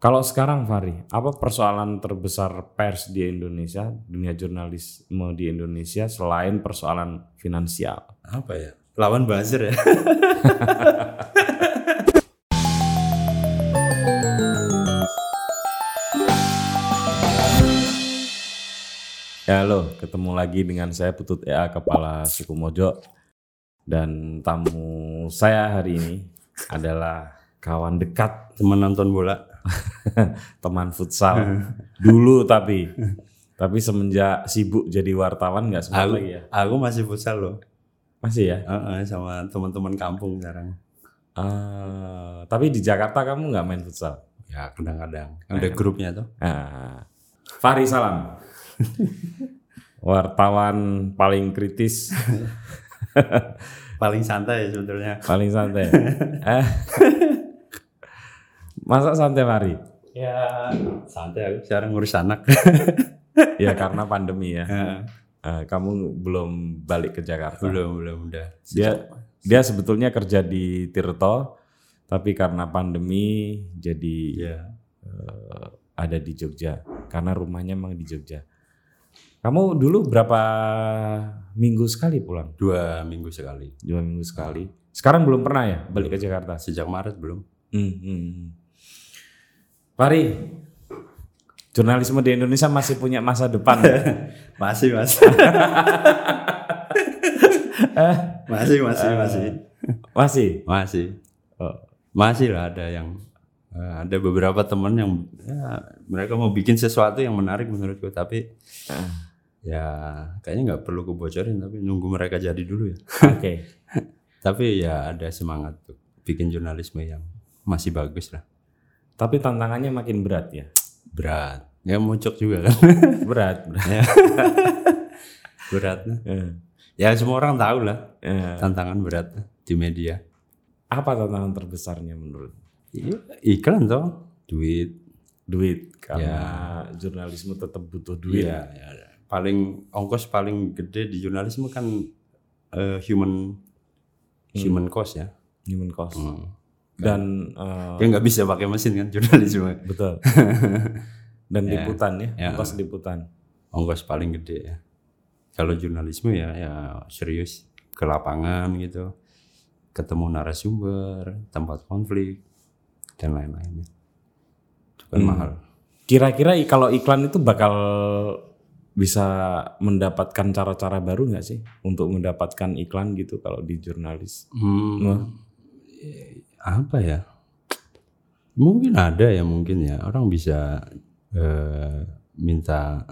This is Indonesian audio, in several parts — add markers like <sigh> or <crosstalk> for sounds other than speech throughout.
Kalau sekarang Fahri, apa persoalan terbesar pers di Indonesia, dunia jurnalisme di Indonesia selain persoalan finansial? Apa ya? Lawan buzzer ya. <laughs> Ya halo, ketemu lagi dengan saya Putut EA Kepala Suku Mojo dan tamu saya hari ini adalah kawan dekat Teman nonton bola. <laughs> teman futsal dulu tapi tapi semenjak sibuk jadi wartawan nggak sempat Aku, lagi ya aku masih futsal loh. masih ya Heeh, sama teman-teman kampung sekarang. Ah, tapi di Jakarta kamu nggak main futsal Ya kadang-kadang. Ada grupnya tuh. ah. Fahri salam <laughs> wartawan paling kritis <laughs> Paling santai sebetulnya. paling santai eh masa santai Fahri Ya santai aku sekarang ngurus anak. <laughs> ya karena pandemi ya Heeh. Eh, kamu belum balik ke Jakarta belum belum udah. dia dia sebetulnya kerja di Tirto tapi karena pandemi jadi Ya. eh, ada di Jogja karena rumahnya emang di Jogja. Kamu dulu berapa minggu sekali pulang? Dua minggu sekali. Dua minggu sekali. Sekarang belum pernah ya balik ke Jakarta? Sejak Maret belum. Hmm, hmm, Fahri, jurnalisme di Indonesia masih punya masa depan. <laughs> Masih mas. <laughs> masih masih masih masih. masih Oh. masih lah ada yang eh, ada beberapa teman yang ya, mereka mau bikin sesuatu yang menarik menurutku tapi ya kayaknya nggak perlu kubocorin tapi nunggu mereka jadi dulu ya <laughs> Oke. tapi ya ada semangat tuh bikin jurnalisme yang masih bagus lah Tapi tantangannya makin berat ya. berat ya muncul juga kan <laughs> Berat. berat. Ya. berat Eh, ya semua orang tahu lah eh. tantangan berat di media Apa tantangan terbesarnya menurut? Iya, iklan toh duit Duit karena jurnalisme tetap butuh duit. Iya, ya. paling ongkos paling gede di jurnalisme kan eh, human human cost ya. Human cost. Hmm. Dan eh, Ya nggak bisa pakai mesin kan jurnalisme. betul. <laughs> Dan liputan ya, Ya. ongkos liputan. Ongkos paling gede ya. Kalau jurnalisme ya ya serius ke lapangan gitu, ketemu narasumber, tempat konflik dan lain-lainnya. Itu kan mahal. Kira-kira kalau iklan itu bakal bisa mendapatkan cara-cara baru nggak sih untuk mendapatkan iklan gitu kalau di jurnalis? Hmm, apa ya? Mungkin ada ya mungkin ya orang bisa eh, minta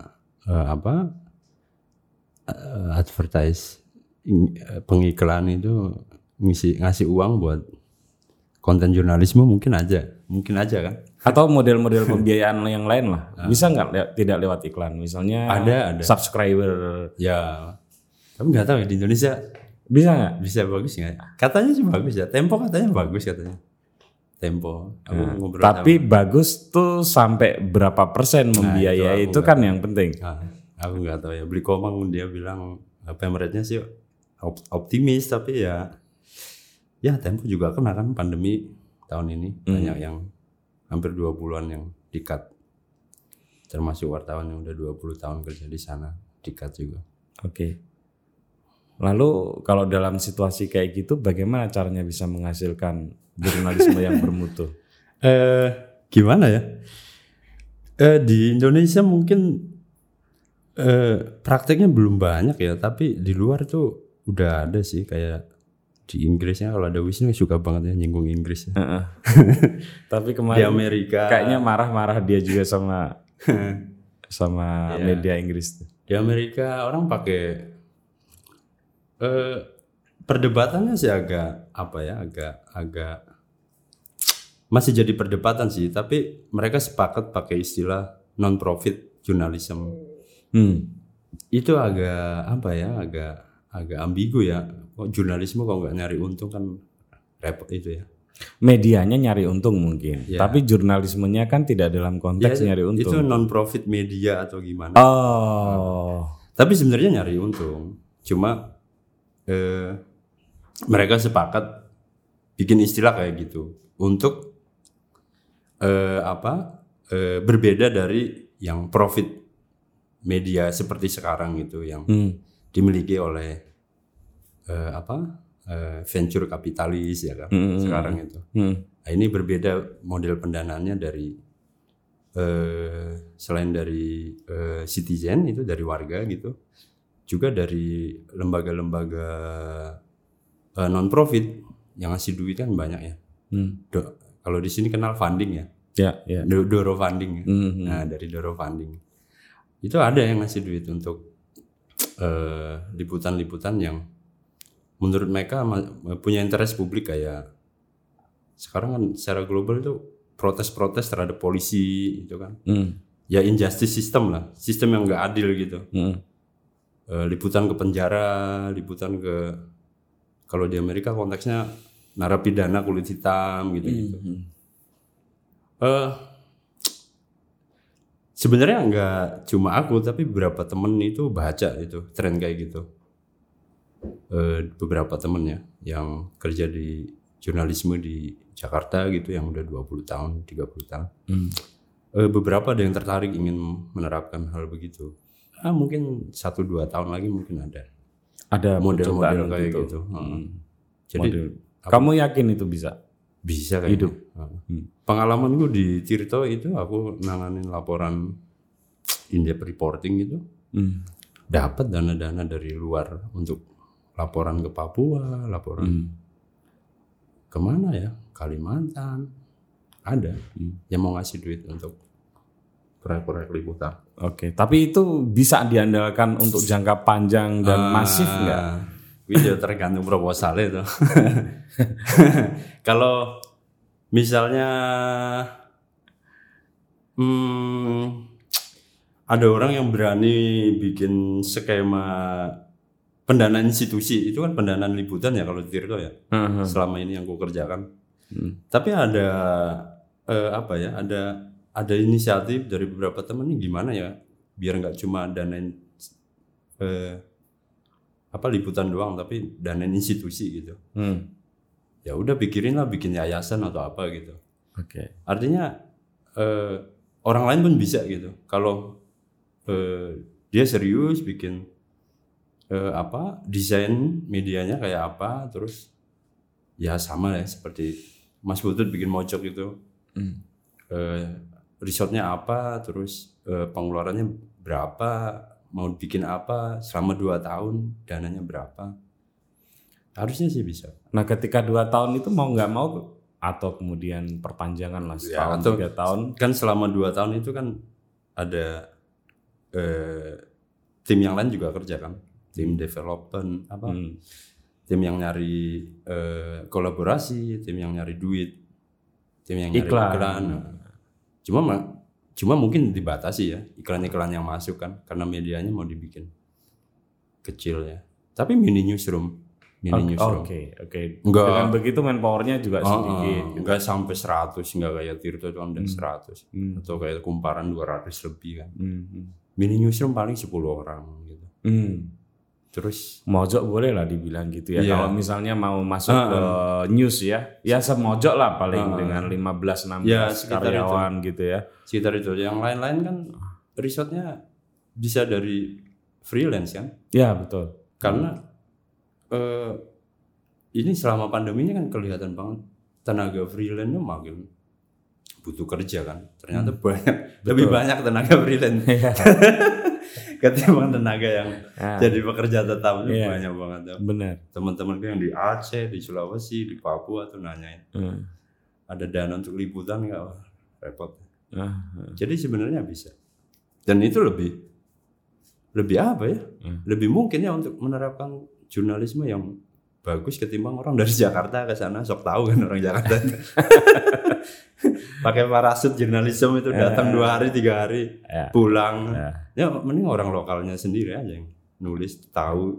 eh, apa eh, advertise pengiklan itu ngisi ngasih uang buat konten jurnalisme mungkin aja mungkin aja kan Atau model-model pembiayaan yang lain lah, bisa nggak le- tidak lewat iklan? Misalnya Ada, ada. subscriber, ya tapi nggak tahu ya di Indonesia bisa nggak? bisa bagus nggak? Katanya sih bagus ya. Tempo katanya bagus katanya. Tempo. Aku ngobrol Tapi bagus tuh sampai berapa persen membiayai itu, kan yang penting. Ah, aku nggak tahu ya. Beli komang dia bilang rate-nya sih? Op- optimis tapi ya ya tempo juga kena kan pandemi tahun ini. Banyak yang hampir dua bulan yang dikat termasuk wartawan yang udah 20 tahun kerja di sana dikat juga. Oke. Lalu kalau dalam situasi kayak gitu, bagaimana caranya bisa menghasilkan jurnalisme yang bermutu? <laughs> eh gimana ya eh di Indonesia mungkin eh prakteknya belum banyak ya tapi di luar tuh udah ada sih kayak di Inggrisnya kalau ada Wisnu suka banget ya nyinggung Inggris ya. Heeh. <laughs> Tapi di kemarin Amerika kayaknya marah-marah dia juga sama <laughs> sama media Inggris. tuh. di Amerika orang pakai eh perdebatannya sih agak apa ya agak agak masih jadi perdebatan sih tapi mereka sepakat pakai istilah non profit journalism Hmm. itu agak apa ya agak agak ambigu ya kok jurnalisme kok nggak nyari untung kan repot itu ya Medianya nyari untung mungkin, Ya. tapi jurnalismenya kan tidak dalam konteks nyari itu untung. non profit media atau gimana Oh, Tapi sebenarnya nyari untung. Cuma eh, mereka sepakat bikin istilah kayak gitu untuk eh, apa eh, berbeda dari yang profit media seperti sekarang gitu yang Hmm. dimiliki oleh eh, apa eh, venture kapitalis ya kan Hmm. sekarang itu. Hmm. Nah, ini berbeda model pendanaannya dari eh, selain dari eh, citizen itu dari warga gitu, juga dari lembaga-lembaga eh, non profit yang ngasih duit kan banyak ya. Hmm. Do- kalau di sini kenal funding ya, Ya, ya. Do- Doro funding. ya. Hmm. Nah dari Doro funding itu ada yang ngasih duit untuk eh, liputan-liputan yang menurut mereka ma- punya interest publik kayak sekarang kan secara global itu protes-protes terhadap polisi itu kan Hmm. ya injustice system lah sistem yang nggak adil gitu Hmm. Eh, liputan ke penjara liputan ke kalau di Amerika konteksnya narapidana kulit hitam gitu gitu Hmm. Eh, sebenarnya nggak cuma aku tapi beberapa temen itu baca itu tren kayak gitu Eh, beberapa temen ya yang kerja di jurnalisme di Jakarta gitu yang udah 20 tahun 30 tahun Hmm. Eh, beberapa ada yang tertarik ingin menerapkan hal begitu ah mungkin satu dua tahun lagi mungkin ada Ada model-model kayak gitu. gitu Heeh. Hmm. jadi Model. Kamu yakin itu bisa? bisa kayak Hidup. Heeh. pengalaman gue di Tirto itu aku nanganin laporan in-depth reporting gitu Hmm. dapat dana-dana dari luar untuk laporan ke Papua laporan Hmm. ke mana ya Kalimantan ada Hmm. yang mau ngasih duit untuk proyek-proyek liputan Oke, tapi itu bisa diandalkan untuk jangka panjang dan masif nggak? Itu tergantung proposalnya itu. <laughs> Kalau misalnya hmm, ada orang yang berani bikin skema pendanaan institusi itu kan pendanaan liputan ya kalau Tirto ya Heeh. selama ini yang gue kerjakan. Hmm. Tapi ada eh, apa ya? Ada ada inisiatif dari beberapa temen nih gimana ya biar nggak cuma danain eh, apa liputan doang tapi danain institusi gitu. Hmm. Ya udah pikirin lah bikin yayasan atau apa gitu. Oke. Artinya eh, orang lain pun bisa gitu. Kalau eh, dia serius bikin eh, apa desain medianya kayak apa, terus ya sama ya seperti Mas Butut bikin mojok gitu. Hmm. Eh, resortnya apa, terus eh, pengeluarannya berapa, mau bikin apa selama dua tahun, dananya berapa. Harusnya sih bisa. Nah, ketika dua tahun itu mau nggak mau atau kemudian perpanjangan lah Ya, setahun atau- tiga tahun. kan selama dua tahun itu kan ada eh, tim yang lain juga kerja kan tim development apa Hmm. tim yang nyari eh, kolaborasi tim yang nyari duit tim yang nyari Iklan. iklan, Nah, cuma ma- cuma mungkin dibatasi ya iklan-iklan yang masuk kan karena medianya mau dibikin kecil ya tapi mini newsroom mini Oke, newsroom Oke, oke. Enggak. Dengan begitu manpowernya juga Oh, sedikit. oh, gitu. enggak sampai 100 enggak kayak Tirto itu kan udah 100 Hmm. atau kayak kumparan 200 lebih kan Hmm. hmm. mini newsroom paling 10 orang gitu. Hmm. Terus Mojok boleh lah dibilang gitu ya. Iya. Kalau misalnya mau masuk Ah, ke news ya, ya semojok lah paling Ah, ah. dengan 15 16 Ya, sekitar karyawan gitu ya. sekitar itu yang lain-lain kan risetnya bisa dari freelance kan Ya, betul. karena eh, ini selama pandemi ini kan kelihatan banget tenaga freelance itu makin butuh kerja kan. Ternyata banyak lebih banyak tenaga freelance. Iya. <laughs> ketimbang tenaga yang Ah, jadi pekerja tetap itu Iya. banyak banget. Benar. teman-teman yang di Aceh di Sulawesi di Papua tuh nanyain. Hmm. ada dana untuk liputan nggak? Repot. Ah, jadi sebenarnya bisa. Dan itu lebih lebih apa ya? Hmm. lebih mungkin ya untuk menerapkan jurnalisme yang bagus ketimbang orang dari Jakarta ke sana sok tahu kan orang Jakarta <laughs> pakai parasut jurnalisme itu datang dua hari tiga hari Ya. pulang Ya. ya mending orang lokalnya sendiri aja yang nulis tahu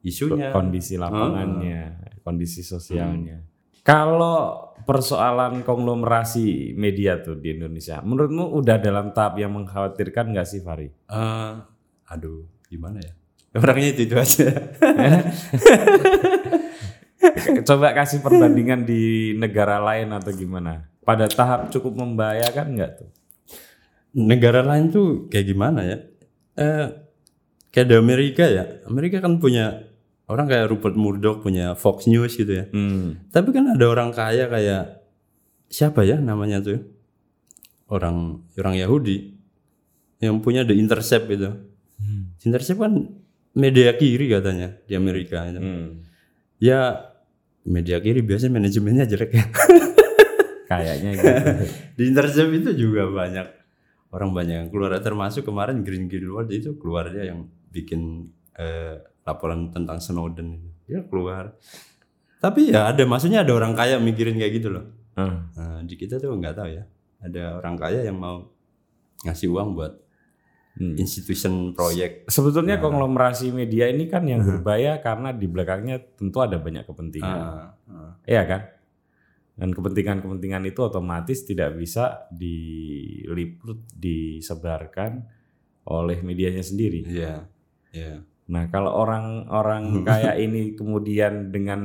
isunya kondisi lapangannya, kondisi sosialnya. Kalau persoalan konglomerasi media tuh di Indonesia, menurutmu udah dalam tahap yang mengkhawatirkan nggak sih Fari? Eh, aduh gimana ya orangnya itu itu aja Coba kasih perbandingan di negara lain atau gimana? Pada tahap cukup membahayakan nggak tuh? negara lain tuh kayak gimana ya? Eh, kayak di Amerika ya. Amerika kan punya orang kayak Rupert Murdoch punya Fox News gitu ya. Hmm. Tapi kan ada orang kaya kayak siapa ya namanya tuh? Orang orang Yahudi yang punya The Intercept itu. The Intercept kan media kiri katanya di Amerika itu. Hmm. Ya media kiri biasanya manajemennya jelek ya. <laughs> Kayaknya gitu. <laughs> di Intercept itu juga banyak orang banyak yang keluar termasuk kemarin Green Gilward itu keluarnya yang bikin eh, laporan tentang Snowden itu. Dia keluar. Tapi ya ada maksudnya ada orang kaya mikirin kayak gitu loh. Hmm. Nah, di kita tuh nggak tahu ya. Ada orang kaya yang mau ngasih uang buat Hmm. institution proyek. Sebetulnya konglomerasi media ini kan yang berbahaya karena di belakangnya tentu ada banyak kepentingan. Ah, ah. Iya kan? Dan kepentingan-kepentingan itu otomatis tidak bisa diliput, disebarkan oleh medianya sendiri. Iya. Iya. Nah, kalau orang-orang kayak <laughs> ini kemudian dengan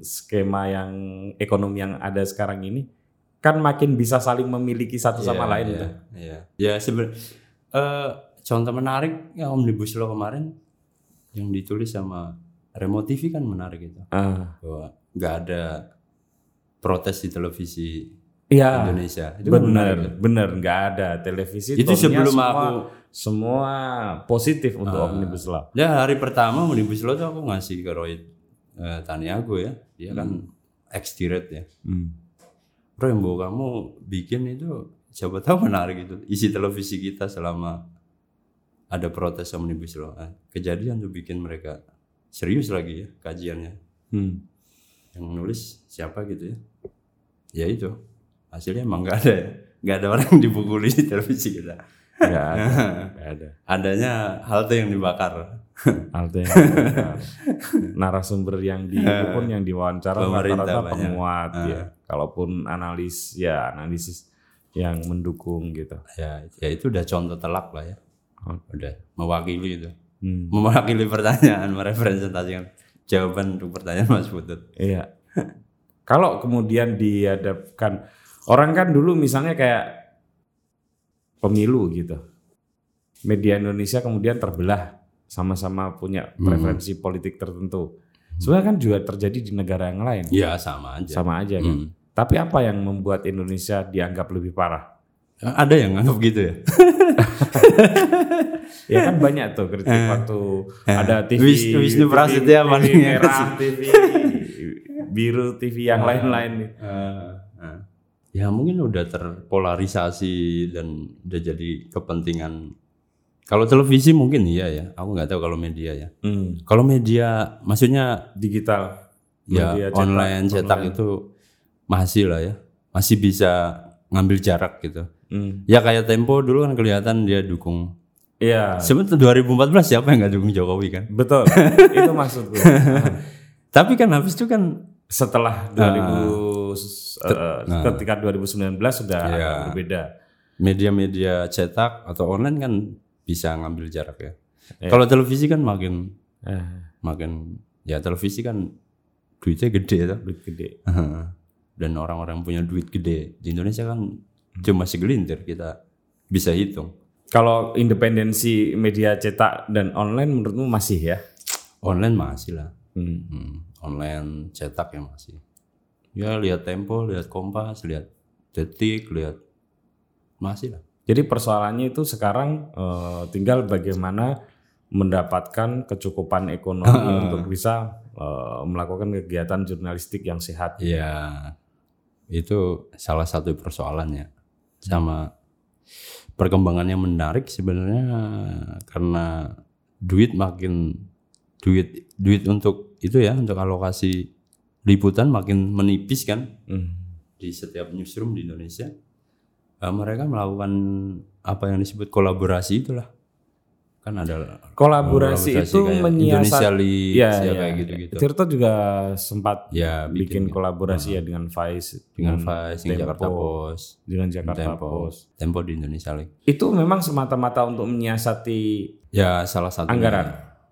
skema yang ekonomi yang ada sekarang ini kan makin bisa saling memiliki satu sama Iya, lain iya, tuh. Iya. Ya sebenarnya eh, contoh menarik ya Omnibus Law kemarin yang ditulis sama Remo TV kan menarik itu. Ah, Bahwa nggak ada protes di televisi Iya, Indonesia. Itu kan benar, menarik. benar nggak ada televisi. Itu sebelum semua, aku semua positif untuk Ah. omnibus law. Ya hari pertama Omnibus Law tuh aku ngasih ke Roy eh, Taniago ya. Dia kan ex direct ya. Hmm. Roy mau kamu bikin itu siapa tahu menarik itu isi televisi kita selama ada protes omnibus law. Ah, Kejadian tuh bikin mereka serius lagi ya kajiannya. Hmm. Yang nulis siapa gitu ya? Ya itu hasilnya emang nggak ada ya. Nggak ada orang yang dipukuli di televisi kita. Nggak ada, <laughs> nggak ada. Adanya halte yang dibakar. Halte yang benar. narasumber yang di itu pun yang diwawancara rata-rata penguat Ah. ya. Kalaupun analis ya analisis yang mendukung gitu. Ya, ya itu udah contoh telak lah ya. Oh. Udah mewakili itu. Hmm. Mewakili pertanyaan, <laughs> merepresentasikan jawaban untuk pertanyaan Mas Putut. Iya. Kalau kemudian dihadapkan orang kan dulu misalnya kayak pemilu gitu. Media Indonesia kemudian terbelah sama-sama punya preferensi politik tertentu. Sebenarnya kan juga terjadi di negara yang lain. Ya sama aja. Sama aja kan. Hmm. Tapi apa yang membuat Indonesia dianggap lebih parah? Ada yang nganggap gitu ya? <laughs> Ya kan banyak tuh kritik waktu ada TV, Wis- Wisnu TV Prasetya paling TV merah, TV biru, TV yang lain-lain nih. ya mungkin udah terpolarisasi dan udah jadi kepentingan. Kalau televisi mungkin iya ya. Aku nggak tahu kalau media ya. Hmm, Kalau media, maksudnya digital, ya media cetak, online cetak itu masih lah ya, masih bisa ngambil jarak gitu. Hmm. Ya kayak Tempo dulu kan kelihatan dia dukung. Iya, Sebenarnya 2014 siapa yang nggak dukung Jokowi kan? betul. <laughs> itu maksudku. <laughs> Tapi kan habis itu kan Setelah 2000 eh, ketika 2019 sudah agak Iya. berbeda. media-media cetak atau online kan bisa ngambil jarak ya. Iya. Kalau televisi kan makin Eh, makin ya televisi kan duitnya gede ya. duit gede. <laughs> Dan orang-orang punya duit gede di Indonesia kan cuma segelintir kita bisa hitung. Kalau independensi media cetak dan online menurutmu masih ya? Online masih lah. Hmm. Hmm, online cetak ya masih. Ya lihat Tempo, lihat Kompas, lihat Detik, lihat masih lah. Jadi persoalannya itu sekarang eh, tinggal bagaimana mendapatkan kecukupan ekonomi <laughs> untuk bisa eh, melakukan kegiatan jurnalistik yang sehat. Iya, itu salah satu persoalannya. Sama perkembangannya menarik sebenarnya karena duit makin duit duit untuk itu ya untuk alokasi liputan makin menipis kan Hmm. di setiap newsroom di Indonesia. Eh, mereka melakukan apa yang disebut kolaborasi itulah kan ada Kolaborasi itu kayak menyiasat- Indonesia Leaks Ya, ya, ya. kayak gitu-gitu. Tirto juga sempat Ya bikin bikin kolaborasi ya dengan Vice, dengan Vice, dengan Jakarta Post, dengan Jakarta Tempo, Post. Tempo di Indonesia Leaks. Itu memang semata-mata untuk menyiasati Ya salah satunya. Anggaran.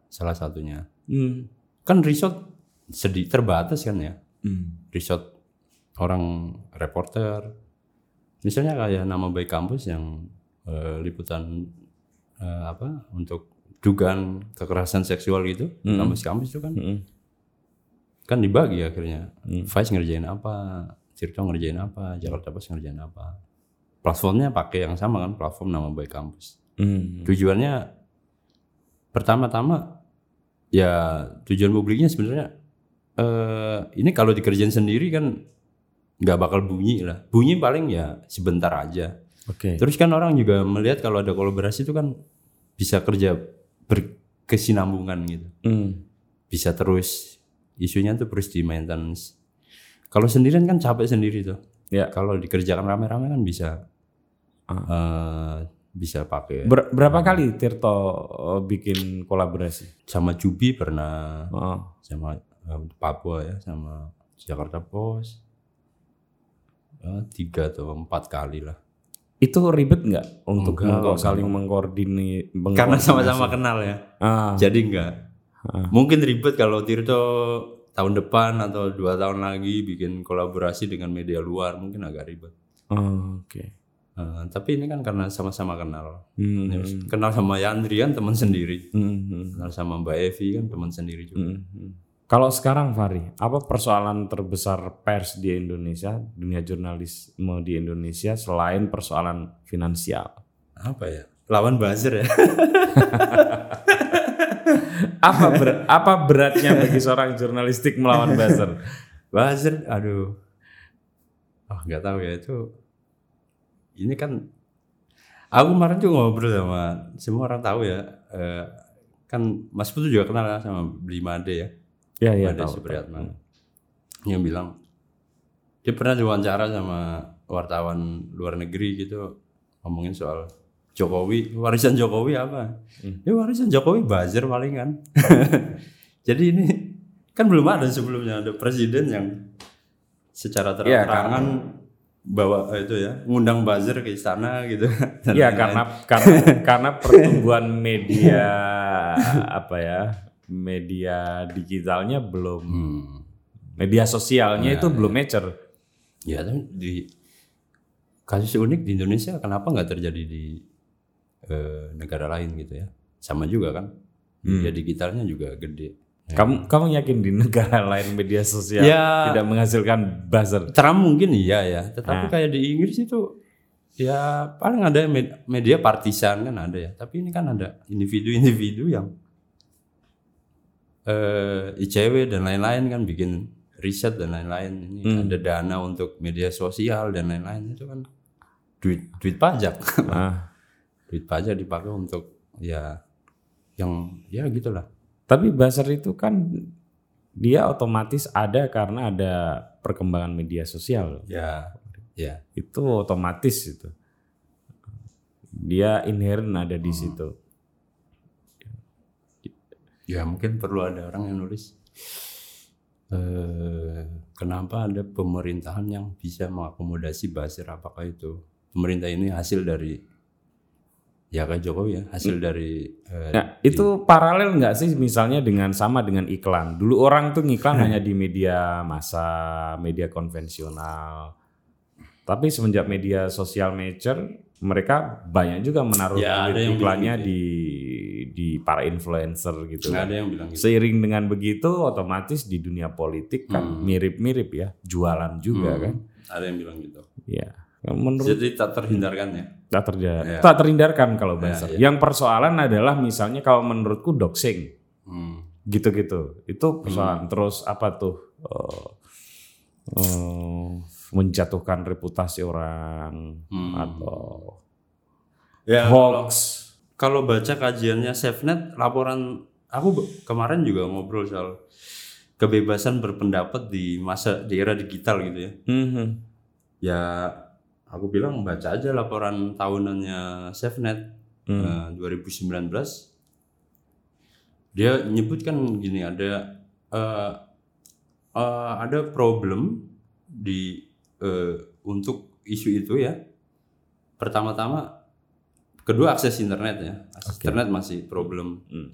Salah satunya. hmm, Kan resort sedih terbatas kan ya. hmm, Resort orang reporter. Misalnya kayak nama baik kampus yang eh, liputan eh, apa untuk dugaan kekerasan seksual gitu kampus-kampus itu kan Mm-mm. kan dibagi akhirnya. Vice ngerjain apa Tirto ngerjain apa Jakarta Post ngerjain apa. Platformnya pakai yang sama kan platform nama baik kampus. Mm. tujuannya pertama-tama ya tujuan publiknya sebenarnya eh ini kalau dikerjain sendiri kan nggak bakal bunyi lah. Bunyi paling ya sebentar aja Oke. terus kan orang juga melihat kalau ada kolaborasi itu kan bisa kerja berkesinambungan gitu Mm. bisa terus isunya tuh terus di maintenance kalau sendirian kan capek sendiri tuh Ya. kalau dikerjakan rame-rame kan bisa eh, bisa pakai Ber- berapa kali Tirto eh, bikin kolaborasi? sama Jubi pernah Oh. sama eh, Papua ya sama Jakarta Post Eh, tiga atau empat kali lah Itu ribet nggak untuk Enggak, mengko- enggak. saling mengkoordini? karena sama-sama kenal ya Ah, jadi enggak Ah. mungkin ribet kalau Tirto tahun depan atau dua tahun lagi bikin kolaborasi dengan media luar mungkin agak ribet oh, oke. Eh, tapi ini kan karena sama-sama kenal Hmm, kenal sama Yandri kan teman sendiri hmm, hmm, kenal sama Mbak Evi kan teman sendiri juga hmm, hmm. Kalau sekarang Fahri, apa persoalan terbesar pers di Indonesia, dunia jurnalisme di Indonesia selain persoalan finansial? apa ya lawan buzzer ya <laughs> Apa ber- apa beratnya bagi seorang jurnalistik melawan buzzer? <laughs> buzzer aduh oh nggak tahu ya itu ini kan aku kemarin juga ngobrol sama semua orang tahu ya eh, kan Mas Putu juga kenal ya sama Blimade ya Ya, ya, Made tahu. Supriyatna yang bilang dia pernah diwawancara sama wartawan luar negeri gitu ngomongin soal Jokowi warisan Jokowi apa? Ya warisan Jokowi buzzer paling kan. <laughs> Jadi ini kan belum ada sebelumnya ada presiden yang secara Iya, terang-terangan bawa eh, itu ya ngundang buzzer ke istana gitu. <laughs> Ya lain-lain. karena karena <laughs> karena pertumbuhan media apa ya media digitalnya belum Hmm. media sosialnya itu belum mature. Ya, tapi di kasus unik di Indonesia kenapa nggak terjadi di eh, negara lain gitu ya? Sama juga kan, media digitalnya juga gede. Kamu kamu yakin di negara <laughs> lain media sosial Ya. tidak menghasilkan buzzer? Trump mungkin iya ya, tetapi kayak di Inggris itu ya paling ada med- media partisan kan ada ya, tapi ini kan ada individu-individu yang eh ICW dan lain-lain kan bikin riset dan lain-lain. Ini ada dana untuk media sosial dan lain-lain. Itu kan duit duit pajak. Ah, <laughs> duit pajak dipakai untuk ya yang ya gitulah. Tapi buzzer itu kan dia otomatis ada karena ada perkembangan media sosial. ya ya. Itu otomatis itu. Dia inherent ada di situ. Ya mungkin perlu ada orang yang nulis eh kenapa ada pemerintahan yang bisa mengakomodasi buzzer apakah itu pemerintah ini hasil dari ya kayak Jokowi ya hasil dari eh, Nah, itu paralel nggak sih misalnya dengan sama dengan iklan? Dulu orang tuh ngiklan hanya di media massa, media konvensional. Tapi semenjak media sosial mature, mereka banyak juga menaruh Ya, iklannya di di para influencer gitu. kan. ada yang bilang gitu. Seiring dengan begitu, otomatis di dunia politik kan mirip-mirip ya, jualan juga kan. Ada yang bilang gitu. Ya, menurut Jadi tak terhindarkan ya. tak terja- Ya. tak terhindarkan kalau buzzer. ya. Yang persoalan adalah misalnya kalau menurutku doxing Hmm. gitu-gitu itu persoalan terus apa tuh eh, eh, menjatuhkan reputasi orang Hmm. atau Ya hoax kalau baca kajiannya SafeNet laporan aku kemarin juga ngobrol soal kebebasan berpendapat di masa di era digital gitu ya. Mhm. Ya aku bilang baca aja laporan tahunannya SafeNet eh, 2019. Dia nyebutkan gini ada eh, eh, ada problem di eh, untuk isu itu ya. Pertama-tama kedua akses internet ya. Akses internet masih problem. Hmm.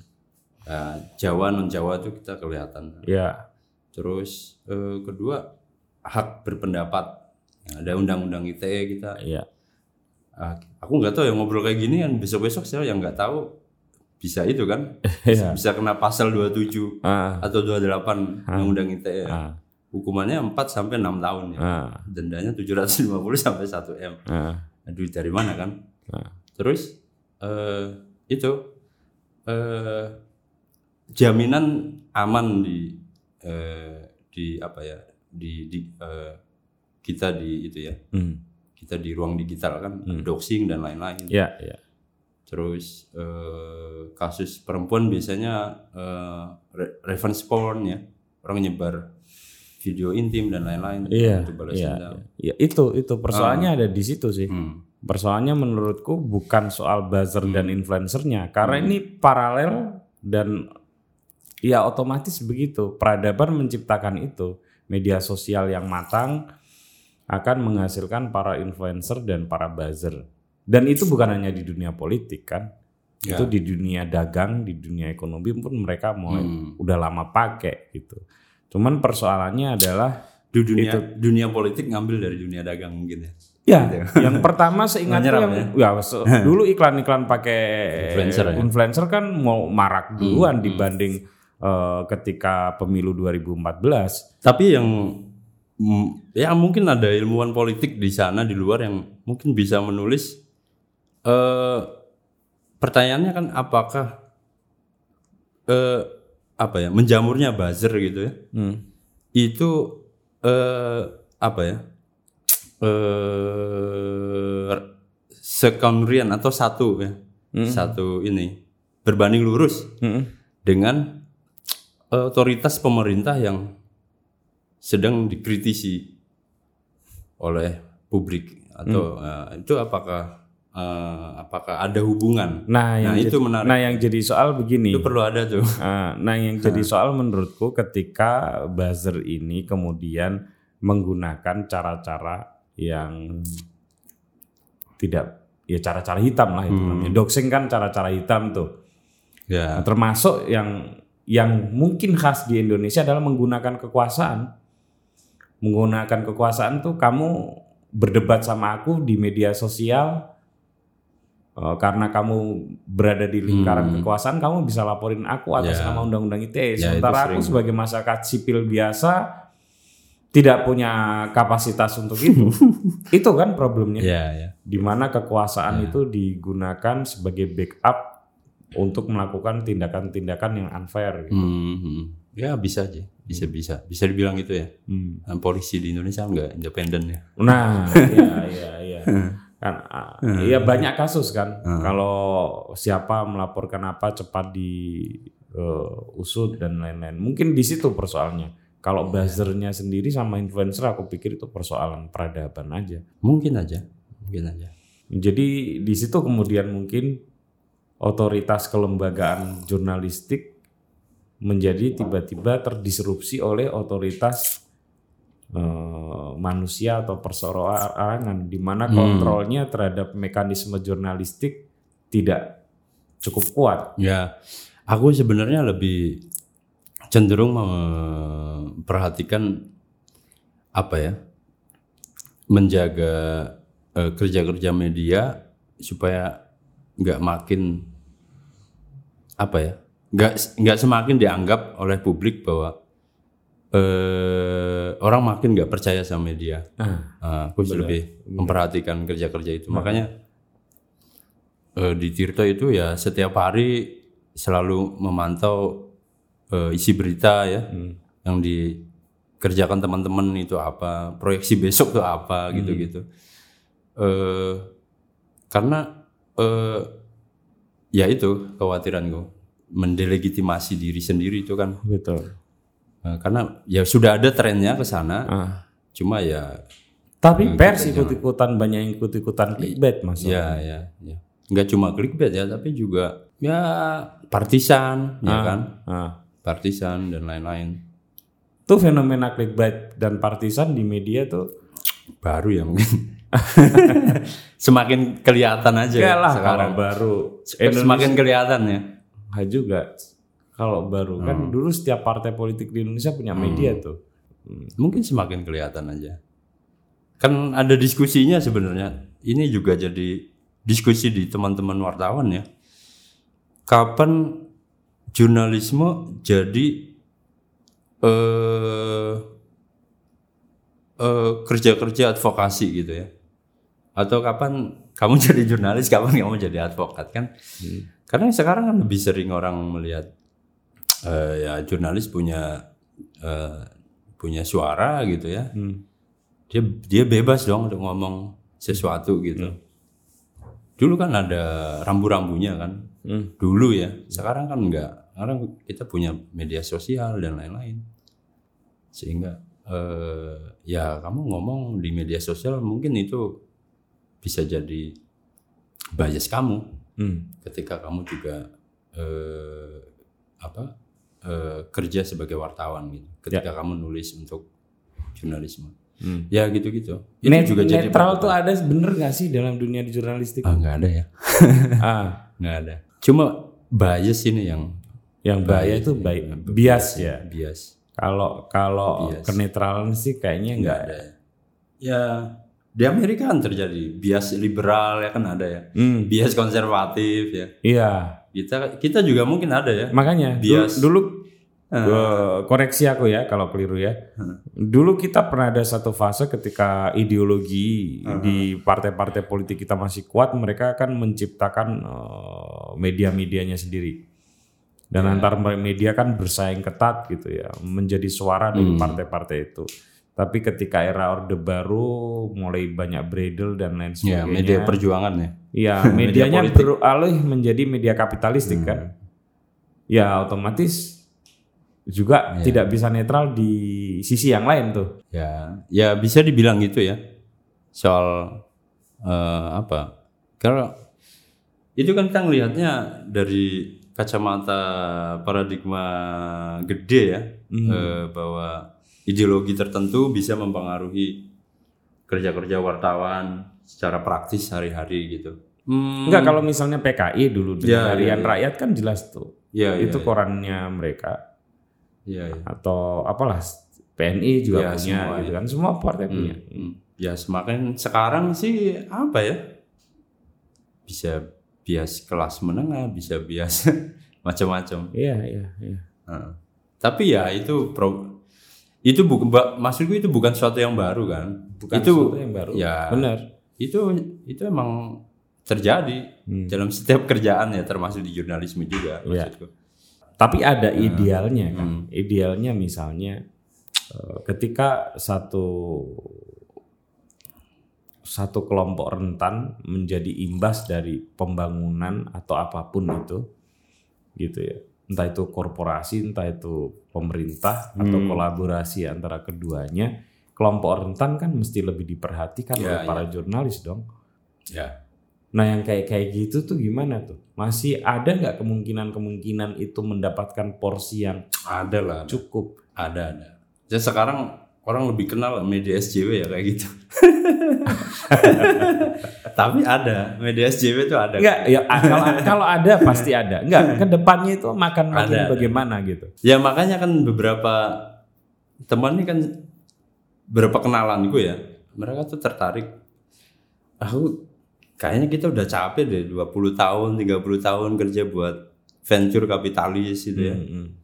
Ya, Jawa non Jawa itu kita kelihatan. ya Terus eh, kedua hak berpendapat. Ya, ada undang-undang ITE kita ya ah, aku nggak tahu ya ngobrol kayak gini kan besok-besok saya yang nggak tahu bisa itu kan Iya. <laughs> bisa kena pasal 27 Ah, atau 28 undang-undang ITE. ah, Hukumannya 4 sampai 6 tahun ya. ah, Dendanya 750 sampai 1 M. ah, Duit dari mana kan? ah. Terus eh itu eh jaminan aman di eh, di apa ya? di di eh, kita di itu ya. Hmm. Kita di ruang digital kan doxing dan lain-lain. Ya, ya. Terus eh, kasus perempuan biasanya eh, re- revenge porn ya. Orang nyebar video intim dan lain-lain Iya, untuk balas iya, dendam. iya. itu itu persoalannya ada di situ sih. Hmm. Persoalannya menurutku bukan soal buzzer dan influencernya, karena ini paralel dan ya otomatis begitu. Peradaban menciptakan itu. Media sosial yang matang akan menghasilkan para influencer dan para buzzer. Dan itu bukan hanya di dunia politik kan. Ya. Itu di dunia dagang, di dunia ekonomi pun mereka mulai udah lama pakai gitu. Cuman persoalannya adalah Di dunia dunia politik ngambil dari dunia dagang mungkin ya. Ya, <laughs> yang pertama seingatku Menyerap yang ya, <laughs> se- dulu iklan-iklan pakai Influencer ya? influencer kan mau marak duluan dibanding eh, ketika pemilu 2014. Tapi yang mm, ya mungkin ada ilmuwan politik di sana di luar yang mungkin bisa menulis eh pertanyaannya kan apakah eh apa ya menjamurnya buzzer gitu ya Hmm. itu eh apa ya eh sekamrian atau satu ya. Satu ini. Berbanding lurus Mm-mm. dengan otoritas pemerintah yang sedang dikritisi oleh publik atau eh, itu apakah eh, apakah ada hubungan? Nah, yang Nah, itu jadi, menarik. nah yang jadi soal begini. itu perlu ada tuh. <laughs> Ah, Nah, yang jadi soal menurutku ketika buzzer ini kemudian menggunakan cara-cara yang tidak ya cara-cara hitam lah itu namanya. Doxing kan cara-cara hitam tuh. ya Nah, termasuk yang yang mungkin khas di Indonesia adalah menggunakan kekuasaan. Menggunakan kekuasaan tuh kamu berdebat sama aku di media sosial eh, karena kamu berada di lingkaran kekuasaan, kamu bisa laporin aku atas Ya. nama undang-undang ITE. Ya, Sementara itu aku sebagai masyarakat sipil biasa tidak punya kapasitas untuk itu. <laughs> itu kan problemnya ya ya di mana kekuasaan itu digunakan sebagai backup untuk melakukan tindakan-tindakan yang unfair. Gitu. Hmm, hmm. ya bisa aja bisa bisa bisa dibilang gitu ya Hmm. Nah, polisi di Indonesia nggak independen ya Nah, iya <laughs> iya iya. Kan ah, iya banyak kasus kan. Kalau siapa melaporkan apa cepat di eh, usut dan lain-lain. Mungkin di situ persoalannya. Kalau buzzernya sendiri sama influencer aku pikir itu persoalan peradaban aja. mungkin aja mungkin aja Jadi di situ kemudian mungkin otoritas kelembagaan jurnalistik menjadi tiba-tiba terdisrupsi oleh otoritas eh, manusia atau perseorangan di mana kontrolnya terhadap mekanisme jurnalistik tidak cukup kuat. Ya, aku sebenarnya lebih cenderung memperhatikan apa ya, menjaga eh, kerja-kerja media supaya nggak makin apa ya, nggak nggak semakin dianggap oleh publik bahwa eh, orang makin nggak percaya sama media. Ah, aku lebih memperhatikan kerja-kerja itu. Makanya eh, di Tirto itu ya setiap hari selalu memantau eh, isi berita ya yang dikerjakan teman-teman itu apa, proyeksi besok tuh apa gitu-gitu. Eh, karena eh, ya itu kekhawatiranku mendelegitimasi diri sendiri itu kan betul. Eh, karena ya sudah ada trennya ke sana. Ah. Cuma ya Tapi pers ikut-ikutan banyak yang ikut-ikutan clickbait mas. Ya, ya, ya. Nggak cuma clickbait ya, tapi juga ya partisan, ya kan, Ah. Partisan dan lain-lain. Tuh fenomena clickbait dan partisan di media tuh Baru ya mungkin. <laughs> Semakin kelihatan aja lah sekarang. baru Semakin kelihatan ya. Nggak juga kalau baru kan dulu setiap partai politik di Indonesia punya media tuh Mungkin semakin kelihatan aja. Kan ada diskusinya sebenarnya ini juga jadi diskusi di teman-teman wartawan ya. Kapan jurnalisme jadi eh eh, kerja-kerja advokasi gitu ya? Atau kapan kamu <laughs> jadi jurnalis, kapan kamu jadi advokat kan? Karena sekarang kan lebih sering orang melihat eh, ya jurnalis punya eh, punya suara gitu ya. Dia dia bebas dong untuk ngomong sesuatu gitu. Dulu kan ada rambu-rambunya kan. Dulu ya. Sekarang kan enggak. Sekarang kita punya media sosial dan lain-lain. Sehingga eh, ya kamu ngomong di media sosial mungkin itu bisa jadi bias kamu. Hmm. ketika kamu juga eh, apa eh, kerja sebagai wartawan gitu. Ketika kamu nulis untuk jurnalisme. Hmm. ya gitu-gitu. Itu Net- juga jadi netral tuh ada bener gak sih dalam dunia di jurnalistik? ah nggak ada ya. <laughs> Ah, nggak ada. Cuma bias ini yang yang bahaya itu baik bias ya. bias Kalau kalau Bias. kenetralan sih kayaknya enggak. nggak ada ya di Amerika kan terjadi bias liberal ya kan ada ya Hmm, bias konservatif ya iya. kita kita juga mungkin ada ya Makanya Bias. dulu, dulu eh, koreksi aku ya kalau keliru ya. Dulu kita pernah ada satu fase ketika ideologi di partai-partai politik kita masih kuat, mereka akan menciptakan eh, media-medianya sendiri. Dan antar media kan bersaing ketat gitu ya, menjadi suara dari partai-partai itu. Tapi ketika era Orde Baru mulai banyak bredel dan lain ya sebagainya. media perjuangan ya Iya, <laughs> medianya beralih menjadi media kapitalistik kan. Ya otomatis juga tidak bisa netral di sisi yang lain tuh. Ya, ya bisa dibilang gitu ya. Soal eh, apa? Kalau itu kan kita ngelihatnya dari kacamata paradigma gede ya, eh, bahwa ideologi tertentu bisa mempengaruhi kerja-kerja wartawan secara praktis hari-hari gitu. Hmm, Enggak kalau misalnya PKI dulu Ya, dengan ya, harian ya. rakyat kan jelas tuh. ya, itu ya, korannya mereka ya, ya. atau apalah PNI juga Ya, punya semua, gitu kan. Semua partai punya. Hmm. Ya semakin sekarang sih apa ya? Bisa bias kelas menengah, bisa bias <laughs> macam-macam. Iya, iya, iya. Tapi ya itu pro, itu bukan maksudku itu bukan sesuatu yang baru kan? Bukan itu sesuatu yang baru. Ya, Benar. itu itu emang terjadi Hmm. dalam setiap kerjaan ya termasuk di jurnalisme juga Iya. maksudku. Tapi ada idealnya kan. Hmm. Idealnya misalnya eh, ketika satu satu kelompok rentan menjadi imbas dari pembangunan atau apa pun itu gitu ya. Entah itu korporasi, entah itu pemerintah atau Hmm. kolaborasi antara keduanya, kelompok rentan kan mesti lebih diperhatikan Ya, oleh para jurnalis dong. Ya. Nah yang kayak kayak gitu tuh gimana tuh? Masih ada nggak kemungkinan-kemungkinan itu mendapatkan porsi yang Ada lah. cukup? Ada ada. Jadi sekarang orang lebih kenal media SJW ya kayak gitu. <laughs> Tapi ada media SJW itu ada. Enggak, ya ah, kalau kalau ada pasti ada. Enggak, <laughs> ke depannya itu makan makin Ada, ada. bagaimana gitu. Ya makanya kan beberapa teman ini kan beberapa kenalanku ya, mereka tuh tertarik. Aku kayaknya kita udah capek deh 20 tahun, 30 tahun kerja buat venture kapitalis gitu ya. Hmm,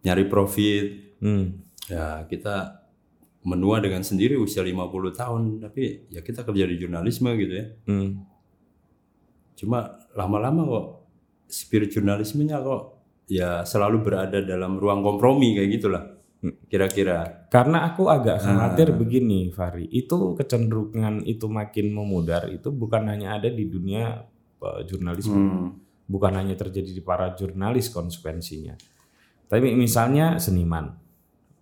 Nyari profit. hmm. Ya, kita menua dengan sendiri usia 50 tahun, tapi ya kita kerja di jurnalisme gitu ya. Hmm. Cuma lama-lama kok spirit jurnalismenya kok ya selalu berada dalam ruang kompromi kayak gitulah. Kira-kira. Karena aku agak Ah. khawatir begini, Fahri. Itu kecenderungan itu makin memudar itu bukan hanya ada di dunia eh, jurnalisme, Hmm. bukan hanya terjadi di para jurnalis konsekuensinya. Tapi misalnya seniman,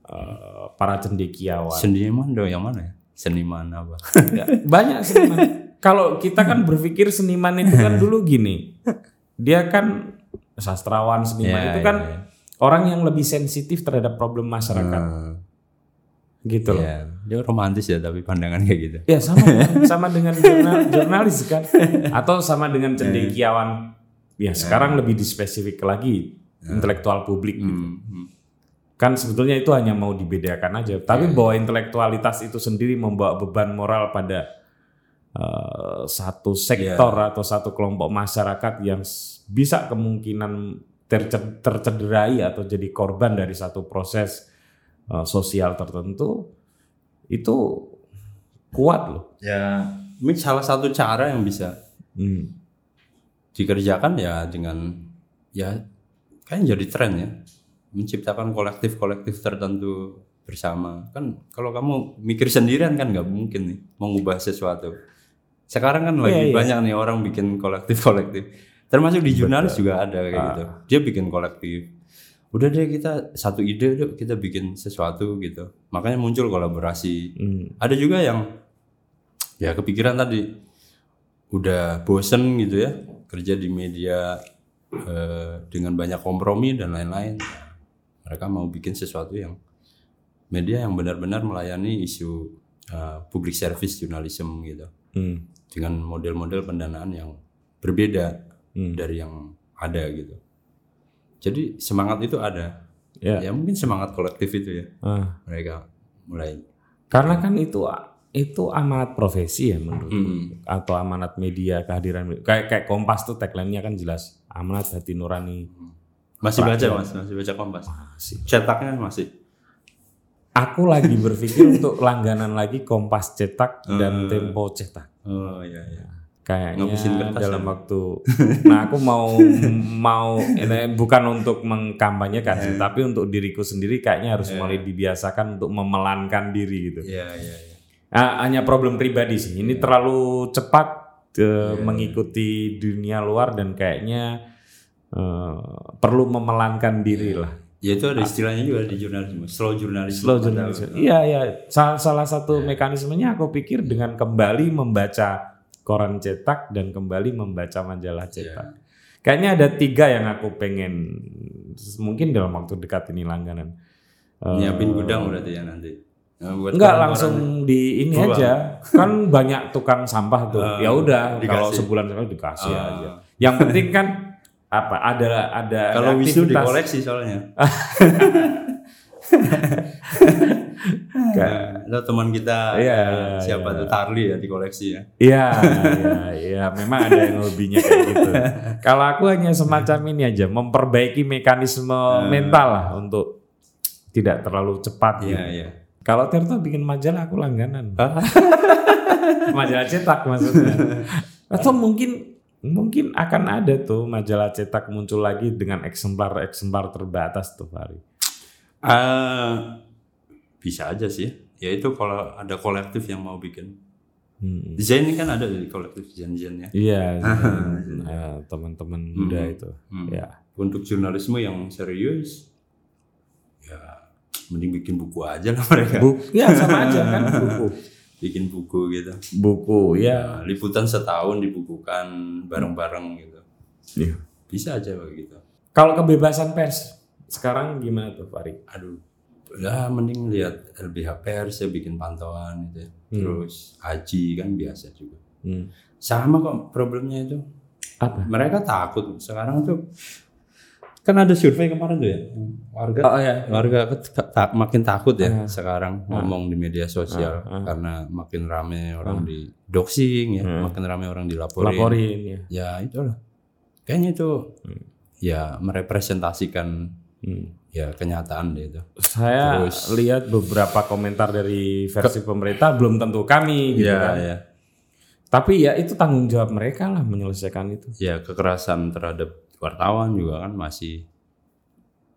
eh, para cendekiawan, Seniman dong yang mana ya? Seniman apa? Ya, banyak seniman. Kalau kita kan berpikir seniman itu kan <laughs> dulu gini, dia kan sastrawan seniman Ya, itu ya, kan ya. orang yang lebih sensitif terhadap problem masyarakat, gitu loh. Ya, dia romantis ya tapi pandangan kayak gitu. Ya sama <laughs> sama dengan jurnal- jurnalis kan, atau sama dengan cendekiawan. Ya sekarang lebih dispesifik lagi intelektual publik. gitu. Hmm, hmm. Kan sebetulnya itu hanya mau dibedakan aja. Tapi bahwa intelektualitas itu sendiri membawa beban moral pada eh, satu sektor atau satu kelompok masyarakat yang bisa kemungkinan terce- tercederai atau jadi korban dari satu proses eh, sosial tertentu itu kuat loh. Ya, ini salah satu cara yang bisa Hmm. dikerjakan ya dengan ya kan jadi tren ya menciptakan kolektif-kolektif tertentu bersama. Kan kalau kamu mikir sendirian kan nggak mungkin nih mengubah sesuatu. Sekarang kan lagi Iya, iya. banyak nih orang bikin kolektif-kolektif. Termasuk di jurnalis juga ada kayak gitu. Ah. dia bikin kolektif. Udah deh kita satu ide yuk kita bikin sesuatu gitu. Makanya muncul kolaborasi. Hmm. ada juga yang ya kepikiran tadi udah bosen gitu ya kerja di media eh, dengan banyak kompromi dan lain-lain mereka mau bikin sesuatu yang media yang benar-benar melayani isu eh, public service journalism gitu Hmm. dengan model-model pendanaan yang berbeda Hmm. dari yang ada gitu jadi semangat itu ada Ya. ya mungkin semangat kolektif itu ya Ah. mereka mulai Karena kan itu itu amanat profesi ya menurut Hmm. atau amanat media kehadiran kayak kayak Kompas tuh tagline-nya kan jelas amanat hati nurani. Masih baca mas masih baca kompas Masih. cetaknya masih Aku lagi berpikir untuk langganan lagi Kompas cetak dan Hmm. Tempo cetak. oh iya iya Kayaknya kertas dalam ya? waktu Nah, aku mau mau ini bukan untuk mengkampanyekan Iya. sih, tapi untuk diriku sendiri kayaknya harus mulai dibiasakan untuk memelankan diri gitu. iya iya iya Ah, hanya problem pribadi sih. Ini terlalu cepat eh, Iya. mengikuti dunia luar dan kayaknya eh, perlu memelankan diri lah. ya itu ada istilahnya juga di jurnalisme slow jurnalisme Slow journalism. Iya iya. Salah, salah satu mekanismenya aku pikir dengan kembali membaca koran cetak dan kembali membaca majalah cetak. Kayaknya ada tiga yang aku pengen mungkin dalam waktu dekat ini langganan. Eh, nyiapin gudang berarti ya nanti Nah, buat Enggak langsung di ini Buang. aja. Kan banyak tukang sampah tuh. Ah, <laughs> ya udah kalau sebulan sekali dikasih Ah. aja. Yang penting kan apa ada ada kalau wisu aktivitas. dikoleksi soalnya <laughs> Kayak- Nah, teman kita iya, siapa iya. tuh Tarli ya dikoleksi ya Iya, iya, iya. Memang ada yang lebihnya kayak gitu. <laughs> Kalau aku hanya semacam ini aja, memperbaiki mekanisme mental lah untuk tidak terlalu cepat. iya gitu. iya Kalau Tirto bikin majalah, aku langganan. <laughs> majalah cetak maksudnya. Atau mungkin mungkin akan ada tuh majalah cetak muncul lagi dengan eksemplar-eksemplar terbatas tuh Fari. Ah, bisa aja sih ya itu kalau ada kolektif yang mau bikin Hmm. desain ini kan ada di kolektif desain-desainnya Iya, <laughs> eh, teman-teman muda itu. Hmm. Ya. untuk jurnalisme yang serius ya mending bikin buku aja lah mereka Buku, ya sama aja kan buku. <laughs> bikin buku gitu Buku, ya. Liputan setahun dibukukan bareng-bareng gitu Iya. bisa aja begitu Kalau kebebasan pers sekarang gimana tuh Fari? aduh ya mending lihat LBH pers ya bikin pantauan gitu ya. terus haji kan biasa juga Hmm. sama kok problemnya itu Apa? mereka takut sekarang tuh kan ada survei kemarin tuh ya warga Oh ya. warga ket- ta- makin takut ya sekarang ngomong di media sosial Ah, ah. karena makin rame orang di doxing ya makin rame orang dilaporin Laporin ya. ya itulah kayaknya itu ya merepresentasikan Hmm. ya kenyataan deh itu Saya Terus- lihat beberapa komentar dari versi pemerintah belum tentu kami gitu ya kan. ya Tapi ya itu tanggung jawab mereka lah menyelesaikan itu. ya kekerasan terhadap wartawan juga kan masih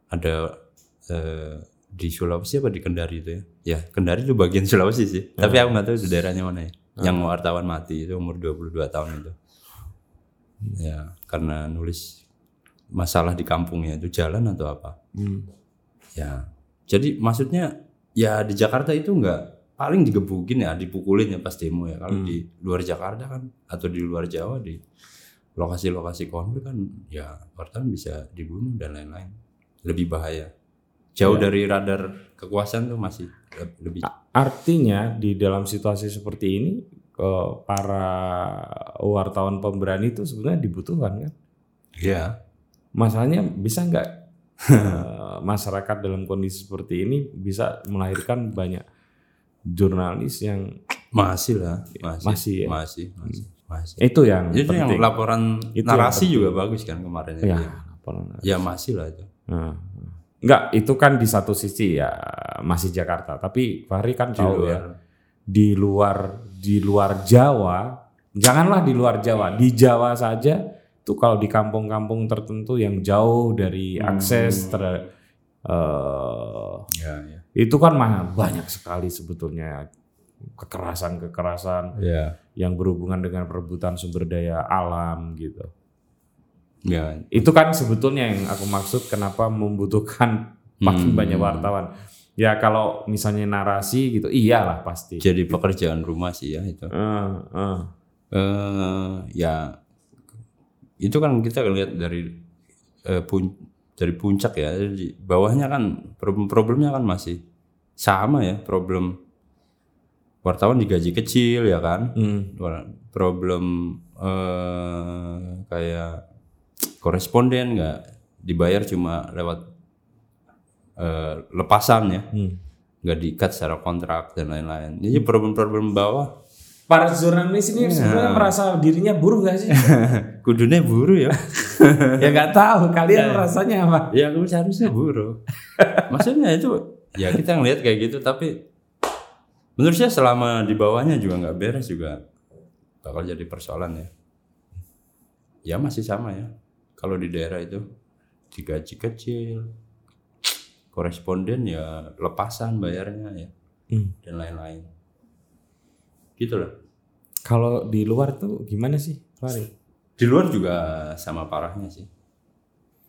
ada eh, di Sulawesi apa di Kendari itu ya? Ya Kendari itu bagian <laughs> Sulawesi sih. Tapi aku nggak tahu itu daerahnya mana ya. Yang wartawan mati itu umur 22 tahun itu. Ya karena nulis masalah di kampungnya itu jalan atau apa. Hmm. ya jadi maksudnya ya di Jakarta itu nggak paling digebukin ya dipukulin ya pas demo ya. Kalau di luar Jakarta kan atau di luar Jawa di lokasi-lokasi konflik kan ya wartawan bisa dibunuh dan lain-lain lebih bahaya jauh dari radar kekuasaan tuh masih le- lebih Artinya di dalam situasi seperti ini eh, para wartawan pemberani itu sebenarnya dibutuhkan kan? ya Masalahnya bisa nggak <laughs> eh, masyarakat dalam kondisi seperti ini bisa melahirkan banyak jurnalis yang Masih lah, masih. Masih ya? Masih, masih. Masih. Itu yang Itu yang penting. laporan Itu narasi juga bagus kan kemarin ya, itu. laporan. Ya masih lah itu. Nah, Enggak, itu kan di satu sisi ya masih Jakarta. Tapi Fahri kan tahu luar. ya di luar di luar Jawa, janganlah di luar Jawa, di Jawa saja itu kalau di kampung-kampung tertentu yang jauh dari akses ter eh, Ya, ya. itu kan mah banyak sekali sebetulnya kekerasan-kekerasan Ya. Yang berhubungan dengan perebutan sumber daya alam gitu. Ya. Itu kan sebetulnya yang aku maksud kenapa membutuhkan <laughs> makin Hmm. banyak wartawan. Ya kalau misalnya narasi gitu, iyalah pasti. Jadi pekerjaan rumah sih ya itu. Eh, eh. eh ya itu kan kita lihat dari eh, pun dari puncak ya Jadi bawahnya kan problem-problemnya kan masih sama ya problem wartawan digaji kecil ya kan Hmm. problem eh, kayak koresponden nggak dibayar cuma lewat eh, lepasan ya Hmm. nggak diikat secara kontrak dan lain-lain jadi problem-problem bawah Para jurnalis ini sebenarnya merasa dirinya buruh gak sih? <laughs> kudunya buru ya <laughs> ya nggak tahu. Kalian rasanya apa? ya aku seharusnya buruh <laughs> maksudnya itu ya kita ngelihat kayak gitu tapi menurut saya selama di bawahnya juga nggak beres juga. Bakal jadi persoalan ya. Ya masih sama ya. Kalau di daerah itu digaji kecil koresponden ya lepasan bayarnya ya Hmm. dan lain-lain. Gitu loh Kalau di luar tuh gimana sih, Fahri? di luar juga sama parahnya sih.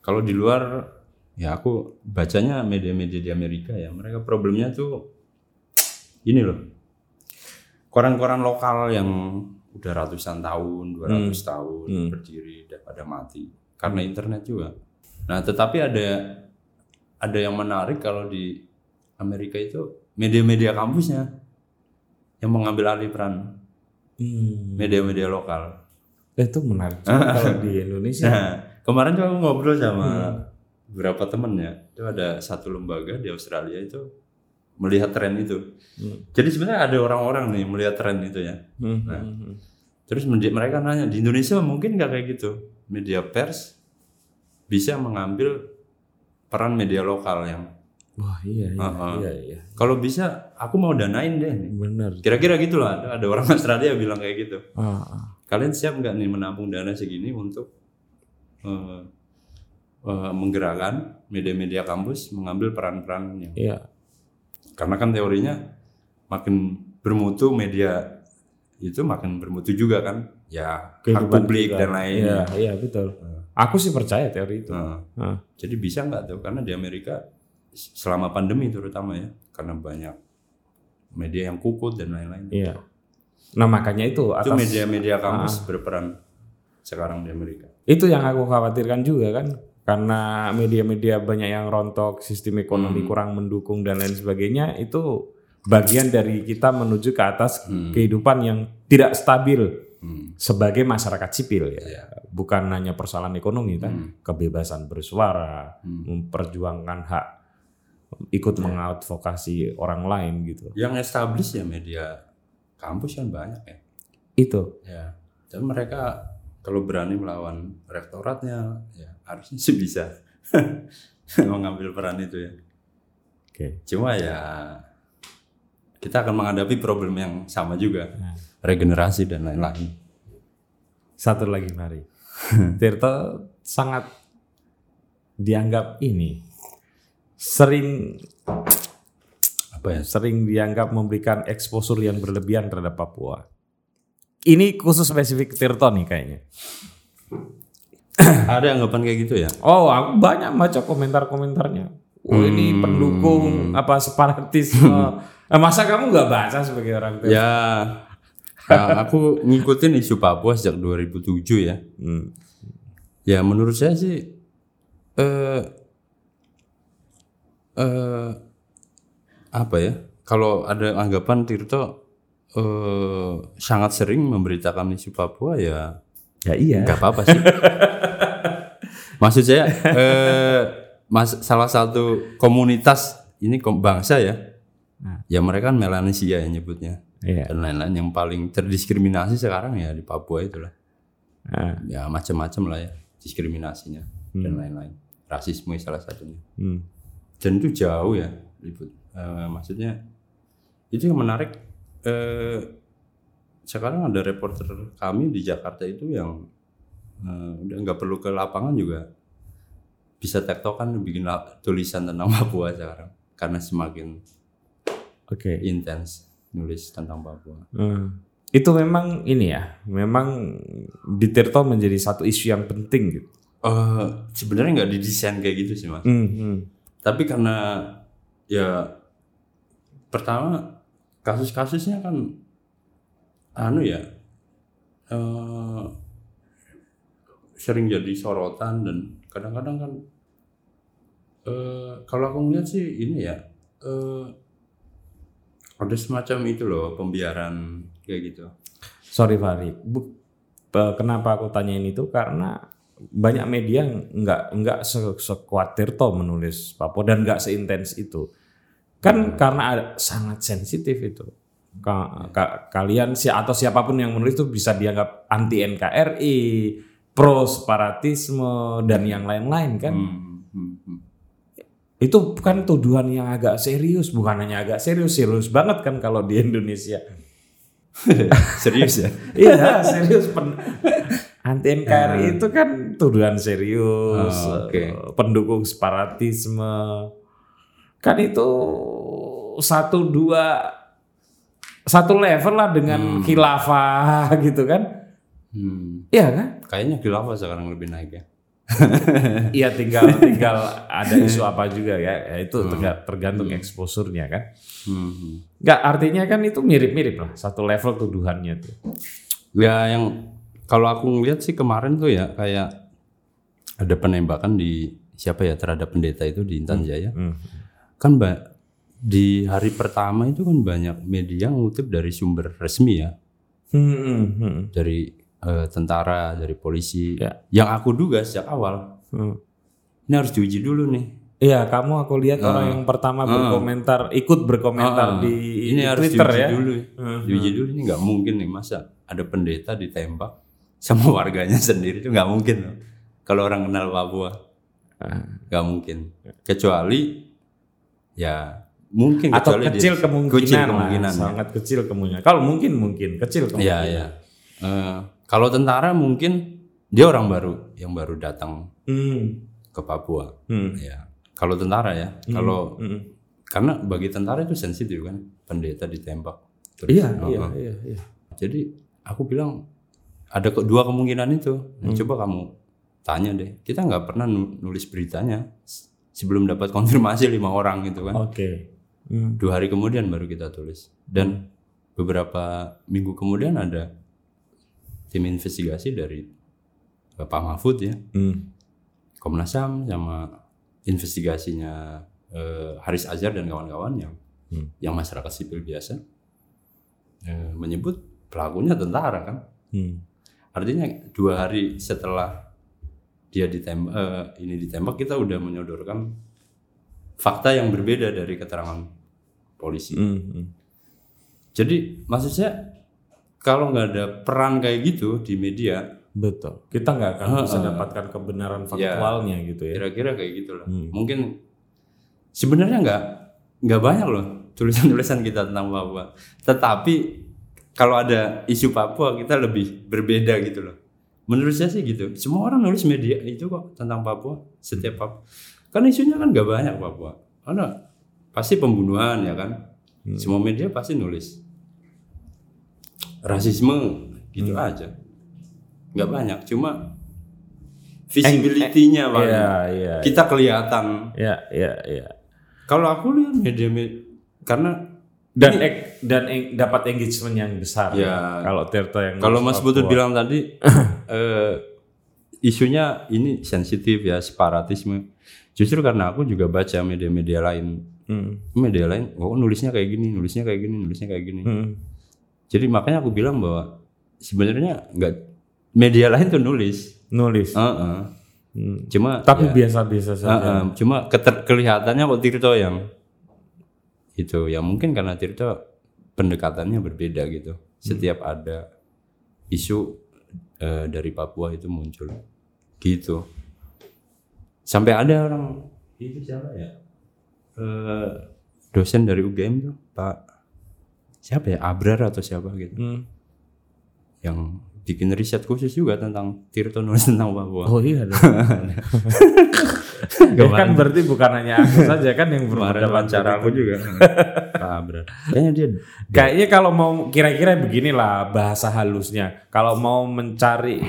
Kalau di luar ya aku bacanya media-media di Amerika ya mereka problemnya tuh ini loh koran-koran lokal yang udah ratusan tahun 200 tahun Hmm. berdiri udah pada mati karena internet juga nah tetapi ada ada yang menarik kalau di Amerika itu media-media kampusnya yang mengambil alih peran Hmm. media-media lokal Itu menarik juga <laughs> kalau di Indonesia. Nah, kemarin tuh aku ngobrol sama beberapa temen ya. Itu ada satu lembaga di Australia itu melihat tren itu. Hmm. Jadi sebenarnya ada orang-orang nih melihat tren itu ya. Hmm. Nah. Hmm. Terus mereka nanya di Indonesia mungkin nggak kayak gitu. Media pers bisa mengambil peran media lokal yang Wah iya iya Uh-uh. iya iya. kalau bisa aku mau danain deh. nih. Benar. Kira-kira gitulah ada, ada orang <laughs> Australia bilang kayak gitu. Ah, ah. Kalian siap nggak nih menampung dana segini untuk eh, eh, menggerakkan media-media kampus mengambil peran-peran yang Iya. Karena kan teorinya makin bermutu media itu makin bermutu juga kan ya hak publik kita. dan lain Iya iya betul. Aku sih percaya teori itu. Nah, Ah. jadi bisa nggak tuh karena di Amerika selama pandemi terutama ya karena banyak media yang kukut dan lain-lain Iya. Nah makanya itu itu atas media-media kampus berperan sekarang di Amerika itu yang aku khawatirkan juga kan karena media-media banyak yang rontok, sistem ekonomi kurang mendukung dan lain sebagainya itu bagian dari kita menuju ke atas kehidupan yang tidak stabil Hmm. sebagai masyarakat sipil ya. Iya. Bukan hanya persoalan ekonomi kan, kebebasan bersuara, Hmm. memperjuangkan hak ikut mengadvokasi orang lain gitu. yang established ya media kampus kan banyak ya Itu. ya dan mereka kalau berani melawan rektoratnya ya harusnya sih bisa <laughs> mengambil peran itu ya Oke. cuma ya kita akan menghadapi problem yang sama juga regenerasi dan lain-lain Satu lagi Mari. <laughs> Tirta sangat dianggap ini sering apa ya sering dianggap memberikan eksposur yang berlebihan terhadap Papua. Ini khusus spesifik Tirto nih kayaknya. <clears throat> ada anggapan kayak gitu ya Oh, aku banyak baca komentar-komentarnya. Oh, ini pendukung apa separatisme. <laughs> Eh, masa kamu nggak baca sebagai orang Tirto? ya nah, aku ngikutin isu Papua sejak 2007 ya Hmm. Ya menurut saya sih eh eh apa ya? Kalau ada anggapan Tirto eh sangat sering memberitakan isu Papua ya Ya iya. nggak apa-apa sih. <laughs> Maksud saya eh mas, salah satu komunitas ini bangsa ya. Ya mereka kan Melanesia ya nyebutnya. Iya. dan lain-lain yang paling terdiskriminasi sekarang ya di Papua itulah Ah, ya macam-macam lah ya diskriminasinya dan lain-lain rasisme salah satunya hmm. dan itu jauh ya Liput. Eh, maksudnya itu yang menarik eh, sekarang ada reporter kami di Jakarta itu yang eh, udah nggak perlu ke lapangan juga bisa tektokan bikin tulisan tentang <laughs> Papua sekarang karena semakin Oke. intens nulis tentang Papua. Hmm. Itu memang ini ya, memang di Tirto menjadi satu isu yang penting gitu. Eh sebenarnya nggak didesain kayak gitu sih mas. Hmm, hmm. Tapi karena ya pertama kasus-kasusnya kan anu ya eh sering jadi sorotan dan kadang-kadang kan eh kalau aku ngeliat sih ini ya eh ada semacam itu loh pembiaran kayak gitu. Sorry Fahri, Bu- kenapa aku tanyain itu karena banyak media nggak nggak se- sekuat Tirto menulis Papua dan nggak seintens itu. Kan karena ada, sangat sensitif itu. Ka- ka- kalian si atau siapa pun yang menulis itu bisa dianggap anti NKRI, pro separatisme dan yang lain-lain kan. Hmm, hmm, hmm. Itu bukan tuduhan yang agak serius, bukan hanya agak serius, serius banget kan kalau di Indonesia. <laughs> Serius ya? <laughs> Iya serius pen anti NKRI itu kan tuduhan serius Oh, oke. eh, pendukung separatisme kan itu satu dua satu level lah dengan khilafah <laughs> gitu kan Hmm. iya kan Kayaknya khilafah sekarang lebih naik ya. <laughs> iya tinggal <laughs> tinggal ada isu apa juga ya, ya itu terga- tergantung eksposurnya kan Hmm, hmm. nggak artinya kan itu mirip-mirip lah satu level tuduhannya tuh Ya yang kalau aku ngeliat sih kemarin tuh ya kayak ada penembakan di siapa ya terhadap pendeta itu di Intan Jaya. Hmm. Kan di hari pertama itu kan banyak media ngutip dari sumber resmi ya, Hmm, hmm, hmm. dari eh, tentara, dari polisi. Ya. Yang aku duga sejak awal Hmm. ini harus diuji dulu nih. Iya, kamu aku lihat orang yang pertama berkomentar, ikut berkomentar Ah, di, ini di harus Twitter diuji ya. dulu. Hmm. Diuji dulu ini nggak mungkin nih masa ada pendeta ditembak sama <laughs> warganya sendiri itu nggak mungkin loh. Kalau orang kenal Papua Ah. nggak mungkin. Kecuali ya mungkin Atau kecil dia- kemungkinan, kecil lah, kemungkinan. ya. sangat kecil kemungkinan. Kalau mungkin mungkin kecil kemungkinan. Iya iya. Eh, kalau tentara mungkin dia orang baru yang baru datang Hmm. ke Papua. Hmm. Ya. Kalau tentara ya. Kalau Hmm. karena bagi tentara itu sensitif kan pendeta ditembak. Terus, Iya, oh, iya, oh. iya, iya. Jadi aku bilang ada dua kemungkinan itu. Nah, Hmm. Coba kamu tanya deh. Kita nggak pernah nu- nulis beritanya sebelum dapat konfirmasi lima orang gitu kan. Oke. Hmm. Dua hari kemudian baru kita tulis. Dan beberapa minggu kemudian ada tim investigasi dari Pak Mahfud ya, Hmm. Komnas HAM sama investigasinya eh, Haris Azhar dan kawan-kawan yang Hmm. yang masyarakat sipil biasa eh, menyebut pelakunya tentara kan. Hmm. Artinya dua hari setelah dia ditembak, eh, ini ditembak kita udah menyodorkan fakta yang berbeda dari keterangan polisi. Hmm. Hmm. Jadi maksud saya kalau nggak ada peran kayak gitu di media, Betul. Kita nggak akan Ah, bisa dapatkan kebenaran faktualnya gitu ya. kira-kira kayak gitulah. Hmm. Mungkin sebenarnya nggak nggak banyak loh tulisan-tulisan kita tentang Papua. Tetapi kalau ada isu Papua kita lebih berbeda gitu loh. Menurut saya sih gitu. Semua orang nulis media itu kok tentang Papua setiap Papua. Kan isunya kan nggak banyak Papua. Ada pasti pembunuhan ya kan. Hmm. Semua media pasti nulis rasisme gitu Hmm. aja. Nggak banyak. Cuma visibility-nya paling. Iya, iya. Kita kelihatan. Iya, iya, iya. Kalau aku lihat media, media karena Dan ek- dan eng- dapat engagement yang besar. Ya. Kalau Tirta yang kalau Mas. Butut bilang tadi <laughs> eh, isunya ini sensitif ya separatisme. Justru karena aku juga baca media-media lain, Hmm. media lain, oh nulisnya kayak gini, nulisnya kayak gini, nulisnya kayak gini. Hmm. Jadi makanya aku bilang bahwa sebenarnya nggak media lain tuh nulis, Nulis. Heeh. Hmm. cuma Tapi ya, biasa-biasa saja. heeh, cuma keter- kelihatannya kok Tirto yang itu ya mungkin karena Tirto pendekatannya berbeda gitu. Setiap ada isu eh, dari Papua itu muncul gitu. Sampai ada orang itu siapa ya? Eh, dosen dari UGM tuh Pak siapa ya Abrar atau siapa gitu Hmm. yang bikin riset khusus juga tentang Tirto nulis <laughs> tentang Papua. Oh iya dong. <laughs> Ya kan berarti bukan hanya aku saja kan yang berhadapan wawancara aku juga <laughs> Pak Abrar. Kayaknya dia Kayaknya kalau mau kira-kira beginilah bahasa halusnya. Kalau mau mencari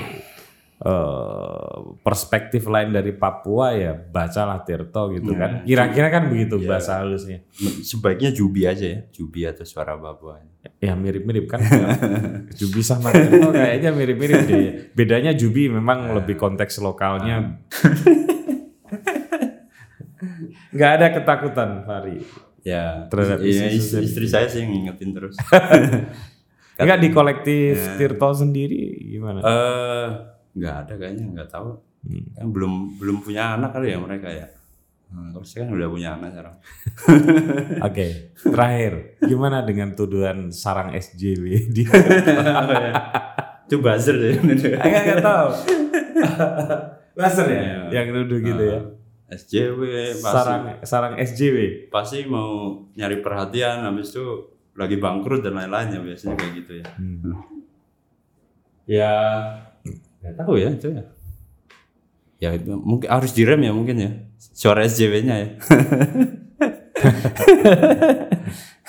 eh, perspektif lain dari Papua ya bacalah Tirto gitu kan. Kira-kira kan begitu bahasa halusnya. sebaiknya Jubi aja ya, Jubi atau suara Papua. Ya mirip-mirip kan. <laughs> Jubi sama Tirto kayaknya mirip-mirip deh. Bedanya Jubi memang lebih konteks lokalnya. <laughs> Nggak ada ketakutan, Fari. Ya, Terhadap isu-isu istri, istri saya sih yang ngingetin terus. <laughs> Enggak di kolektif Tirto sendiri gimana? Eh, nggak ada kayaknya, nggak tahu. Kan belum belum punya anak kali ya mereka ya. Hmm, Terus kan udah punya anak sekarang. <laughs> Oke, terakhir, gimana dengan tuduhan sarang SJW di? <laughs> Itu buzzer ya. Enggak enggak tahu. <laughs> Laser ya, yang nuduh gitu ya. SJW pasti, Sarang sarang SJW. pasti mau nyari perhatian habis itu lagi bangkrut dan lain-lainnya biasanya kayak gitu ya. Ya nggak tahu ya itu ya. Ya itu mungkin harus direm ya mungkin ya. Suara SJW-nya ya. <laughs>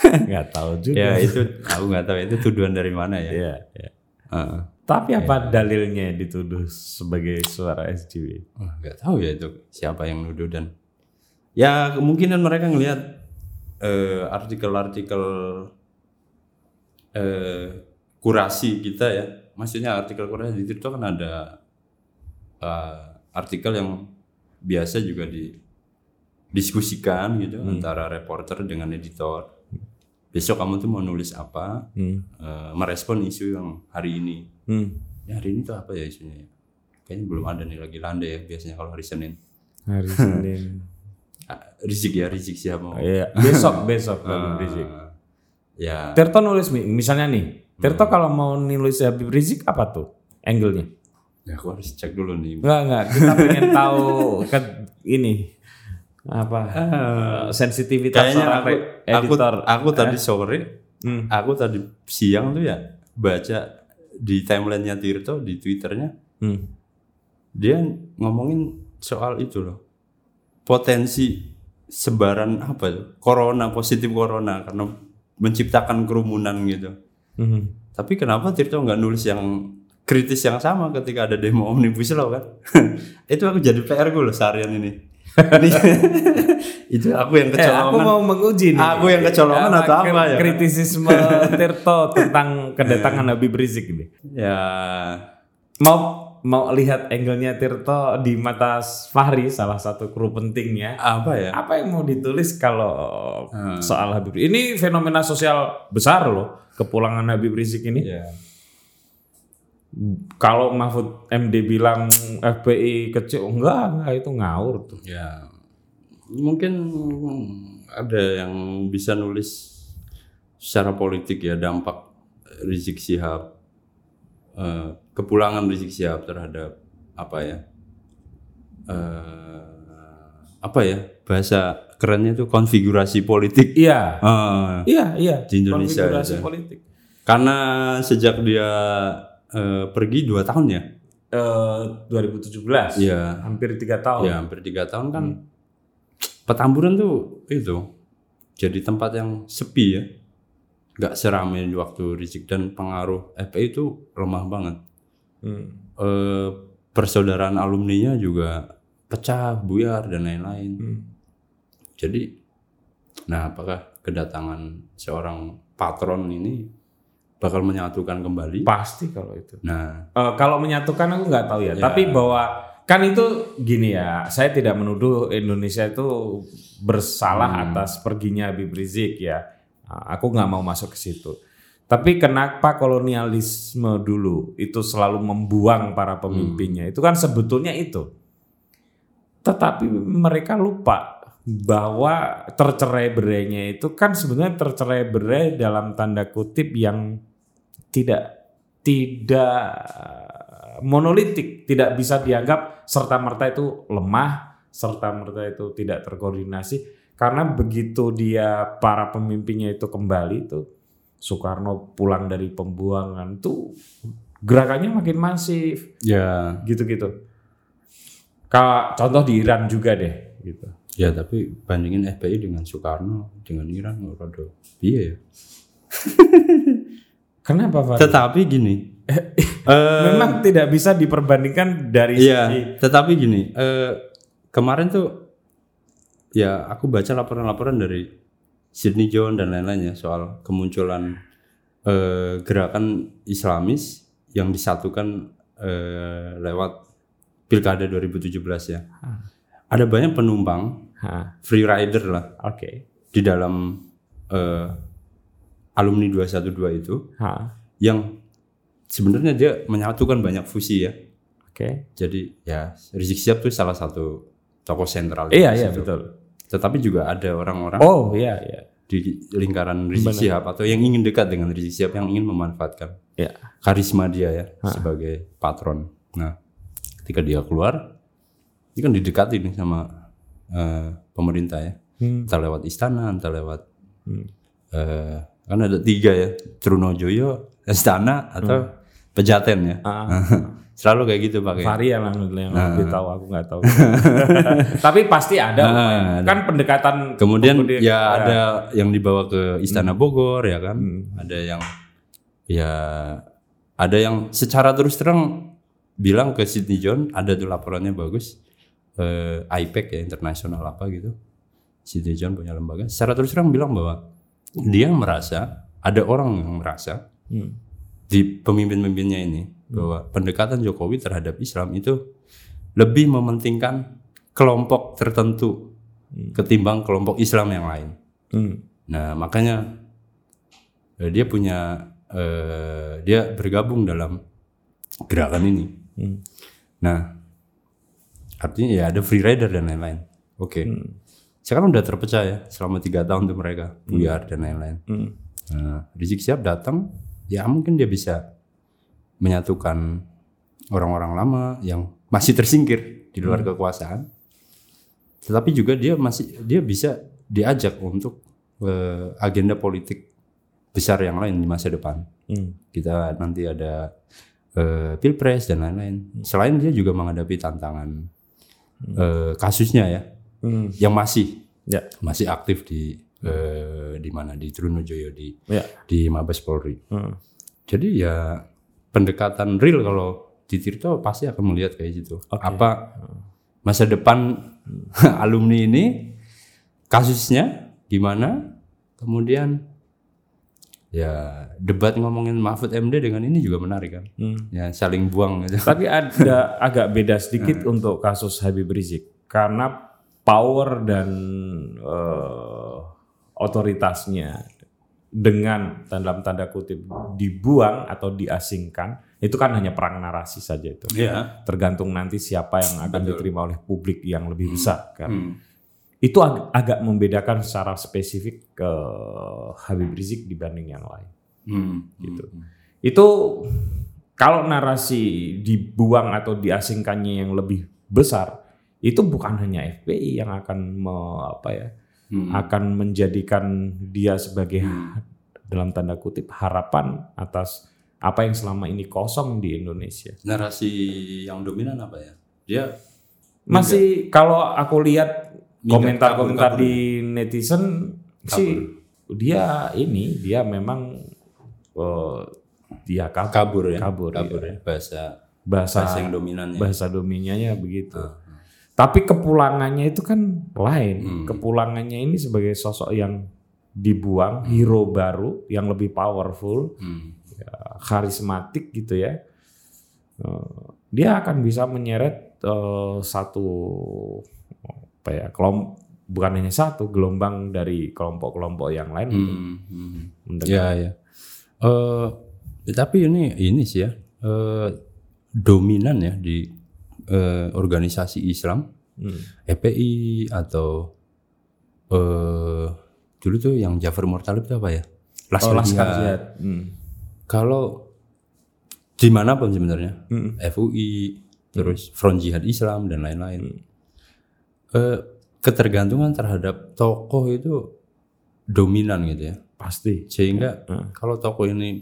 Enggak tahu juga. ya itu aku nggak tahu itu tuduhan dari mana ya. Iya, iya. Heeh. Tapi apa dalilnya dituduh sebagai suara SJW? Nggak tahu ya itu siapa yang nuduh dan ya kemungkinan mereka ngelihat eh, artikel-artikel eh, kurasi kita ya maksudnya artikel kurasi di Tirto kan ada eh, artikel yang biasa juga didiskusikan gitu antara reporter dengan editor besok kamu tuh mau nulis apa Hmm. eh, merespon isu yang hari ini Hmm. ya hari ini tuh apa ya isunya ya? kayaknya belum ada nih lagi landai ya biasanya kalau hari Senin Hari <laughs> Senin. Ah, Rizik ya Rizik siapa mau Iya, besok besok Rizik. <laughs> Ah, ya Tirto nulis mi- misalnya nih, Tirto kalau mau nulis Habib Rizik apa tuh angle-nya? ya aku harus cek dulu nih Enggak enggak, kita <laughs> pengen tahu ke ini apa sensitivitas Ah. kayaknya aku re- aku, editor. aku tadi sore Hmm. aku tadi siang tuh ya baca di timelinenya Tirto di twitternya Hmm. dia ngomongin soal itu loh potensi sebaran apa tuh corona positif corona karena menciptakan kerumunan gitu Hmm. Tapi kenapa Tirto nggak nulis yang kritis yang sama ketika ada demo omnibus law kan? <laughs> itu aku jadi PR gue loh seharian ini. <laughs> Itu aku yang Eh, aku kecolongan. mau menguji nih. Aku yang kecolongan atau apa ya? Kritisisme <laughs> Tirto tentang kedatangan Habib Rizik ini. Ya, Mau mau lihat angle-nya Tirto di mata Fahri salah satu kru pentingnya. apa ya? Apa yang mau ditulis kalau soal Habib Rizik? Ini fenomena sosial besar loh, kepulangan Habib Rizik ini. Ya. Kalau Mahfud MD bilang FPI kecil, enggak, enggak itu ngawur tuh. Ya, mungkin ada yang bisa nulis secara politik ya dampak Rizik Sihab, eh, kepulangan Rizik Sihab terhadap apa ya, eh, apa ya bahasa kerennya itu konfigurasi politik. Iya, Eh, iya, iya. Di Indonesia Konfigurasi itu. politik. karena sejak dia eh, pergi dua tahun ya, Eh, 2017, Iya. hampir tiga tahun. ya hampir tiga tahun kan Petamburan tuh itu jadi tempat yang sepi ya, nggak seramai waktu Rizik dan pengaruh FPI itu lemah banget. Hmm. Eh, persaudaraan alumninya juga pecah, buyar dan lain-lain. Hmm. Jadi, nah apakah kedatangan seorang patron ini bakal menyatukan kembali? Pasti kalau itu. Nah, Eh, kalau menyatukan aku nggak tahu ya. Tapi bahwa kan itu gini ya. Saya tidak menuduh Indonesia itu bersalah atas perginya Habib Rizik ya. Ah, Aku nggak mau masuk ke situ. Tapi kenapa kolonialisme dulu itu selalu membuang para pemimpinnya? Itu kan sebetulnya itu. Tetapi mereka lupa bahwa tercerai berainya itu kan sebenarnya tercerai berai dalam tanda kutip yang tidak tidak monolitik, tidak bisa dianggap serta merta itu lemah, serta merta itu tidak terkoordinasi karena begitu dia para pemimpinnya itu kembali itu Soekarno pulang dari pembuangan tuh gerakannya makin masif Ya, gitu-gitu. Kayak contoh di Iran juga deh gitu. ya tapi bandingin FPI dengan Soekarno dengan Iran rada iya ya. <laughs> Kenapa Pak? Tetapi gini. <laughs> eh Memang tidak bisa diperbandingkan dari Iya, sisi tetapi gini, eh, kemarin tuh ya aku baca laporan-laporan dari Sydney John dan lain-lainnya soal kemunculan eh, gerakan Islamis yang disatukan eh, lewat Pilkada 2017 ya. Ada banyak penumpang Hah, free rider lah Oke. di dalam eh, alumni 212 itu Hah, yang sebenarnya dia menyatukan banyak fusi ya. Oke. Jadi ya Rizik Sihab tuh salah satu tokoh sentral Iya iya betul. Tetapi juga ada orang-orang Oh iya iya. di lingkaran Rizik Sihab atau yang ingin dekat dengan Rizik Sihab yang ingin memanfaatkan Iya. karisma dia ya sebagai patron. Nah, ketika dia keluar, ini kan didekati nih sama eh, pemerintah ya. Hmm. Entah lewat istana, entah lewat eh, kan ada tiga ya, Trunojoyo, istana atau pejaten ya. Ah. <laughs> Selalu kayak gitu pakai. Fahri yang, yang lebih tahu aku nggak tahu. <laughs> <laughs> Tapi pasti ada. Ah, kan pendekatan Kemudian ya ada yang dibawa ke Istana Bogor ya kan. Hmm. Ada yang ya ada yang secara terus terang bilang ke Sydney John ada tuh laporannya bagus. Eh, IPEC ya internasional apa gitu. Sydney John punya lembaga. Secara terus terang bilang bahwa dia merasa ada orang yang merasa Hmm. Di pemimpin-pemimpinnya ini bahwa pendekatan Jokowi terhadap Islam itu lebih mementingkan kelompok tertentu ketimbang kelompok Islam yang lain. Hmm. Nah makanya eh, dia punya eh, dia bergabung dalam gerakan ini. Hmm. Nah artinya ya ada free rider dan lain-lain. Oke. Sekarang udah terpecah ya selama tiga tahun tuh mereka buyar dan lain-lain. Hmm. Nah, Rizik Sihab datang, ya mungkin dia bisa menyatukan orang-orang lama yang masih tersingkir di luar kekuasaan. Tetapi juga dia masih dia bisa diajak untuk eh, agenda politik besar yang lain di masa depan. Hmm. Kita nanti ada eh, pilpres dan lain-lain. Selain dia juga menghadapi tantangan eh, kasusnya ya, Hmm. yang masih Ya. masih aktif di eh, di mana di Trunojoyo di Ya. di Mabes Polri. Hmm. Jadi ya pendekatan real kalau di Tirto pasti akan melihat kayak gitu. Apa masa depan <laughs> alumni ini kasusnya gimana? Kemudian ya debat ngomongin Mahfud MD dengan ini juga menarik kan. Hmm. Ya saling buang gitu. <laughs> Tapi ada <laughs> agak beda sedikit untuk kasus Habib Rizik karena power dan eh, otoritasnya dengan dalam tanda kutip dibuang atau diasingkan itu kan hanya perang narasi saja itu. Iya. Tergantung nanti siapa yang akan diterima oleh publik yang lebih besar kan. Hmm. Itu ag- agak membedakan secara spesifik ke Habib Rizik dibanding yang lain. Hmm. Gitu. Itu kalau narasi dibuang atau diasingkannya yang lebih besar, itu bukan hanya FPI yang akan me- apa ya, Hmm. akan menjadikan dia sebagai <laughs> dalam tanda kutip harapan atas apa yang selama ini kosong di Indonesia. Narasi yang dominan apa ya? Dia Masih kalau aku lihat komentar-komentar di netizen sih dia ini dia memang eh, dia kabur, kabur ya. kabur, kabur iya. ya. Bahasa bahasa bahasa yang dominannya. bahasa dominannya begitu. Ah. Tapi kepulangannya itu kan lain. Hmm. Kepulangannya ini sebagai sosok yang dibuang, hero baru yang lebih powerful, Hmm. karismatik gitu ya. Eh, Dia akan bisa menyeret eh, satu apa ya kelom bukan hanya satu gelombang dari kelompok-kelompok yang lain Hmm. Hmm. mendekat. Ya ya. Eh tapi ini ini sih ya eh, dominan ya di eh, organisasi Islam Hmm. EPI atau eh dulu tuh yang Jafar Mortalib itu apa ya? Oh, Laskar Laskar Jihad. Jihad. Hmm. Kalau di mana pun sebenarnya, Hmm. FUI, terus Front Jihad Islam dan lain-lain, Hmm. eh, ketergantungan terhadap tokoh itu dominan gitu ya. Pasti. Sehingga Hmm. kalau tokoh ini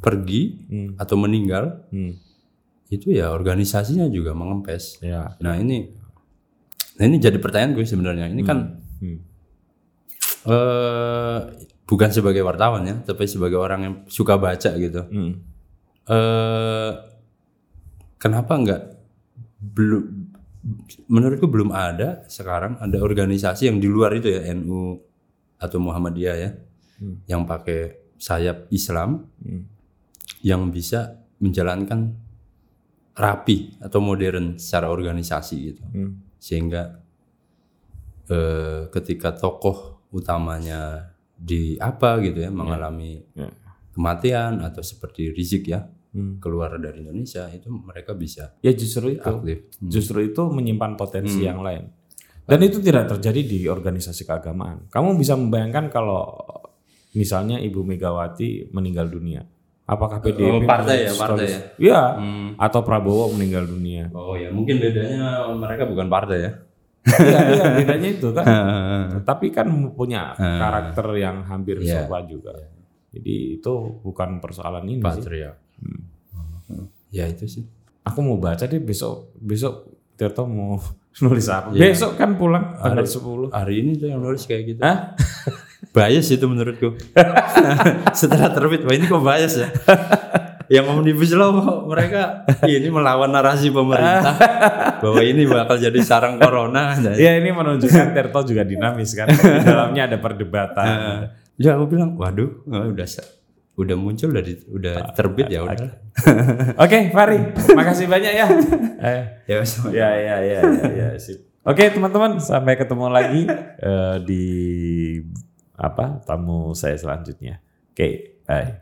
pergi Hmm. atau meninggal, Hmm. Itu ya organisasinya juga mengempes. Ya. Nah ini, nah ini jadi pertanyaan gue sebenarnya. Ini kan Hmm. eh bukan sebagai wartawan ya, tapi sebagai orang yang suka baca gitu. Hmm. eh kenapa nggak belum menurutku belum ada sekarang ada organisasi yang di luar itu ya NU atau Muhammadiyah ya Hmm. yang pakai sayap Islam Hmm. yang bisa menjalankan rapi atau modern secara organisasi gitu Hmm. sehingga eh, ketika tokoh utamanya di apa gitu ya mengalami Ya. kematian atau seperti Rizik ya Hmm. keluar dari Indonesia itu mereka bisa Ya justru itu. aktif. Hmm. Justru itu menyimpan potensi yang lain. Dan itu tidak terjadi di organisasi keagamaan. Kamu bisa membayangkan kalau misalnya Ibu Megawati meninggal dunia. Apakah PDIP Oh, partai ya, partai ya? Iya. Hmm. Atau Prabowo meninggal dunia. Oh ya mungkin bedanya mereka bukan partai ya. Iya, iya, bedanya itu kan. <laughs> Tapi kan punya karakter yang hampir Iya. serupa juga. Jadi itu bukan persoalan ini sih. Patriark. Ya itu sih. Aku mau baca deh besok besok Tirto mau <laughs> nulis apa? Iya. Besok kan pulang tanggal Hari- 10. Hari ini tuh yang nulis kayak gitu. Hah? <laughs> Bias itu menurutku. <laughs> Setelah terbit, wah ini kok bias ya. yang omnibus law mereka ini melawan narasi pemerintah bahwa ini bakal jadi sarang corona. Ya ini menunjukkan Tirto juga dinamis kan. Di dalamnya ada perdebatan. Ya aku bilang, waduh, oh, udah udah muncul udah di- udah terbit ya udah. Oke, Fari, makasih banyak ya. Eh, Ya ya, ya, ya, ya, ya, sip. Oke, teman-teman, sampai ketemu lagi eh, di apa tamu saya selanjutnya. Oke, bye.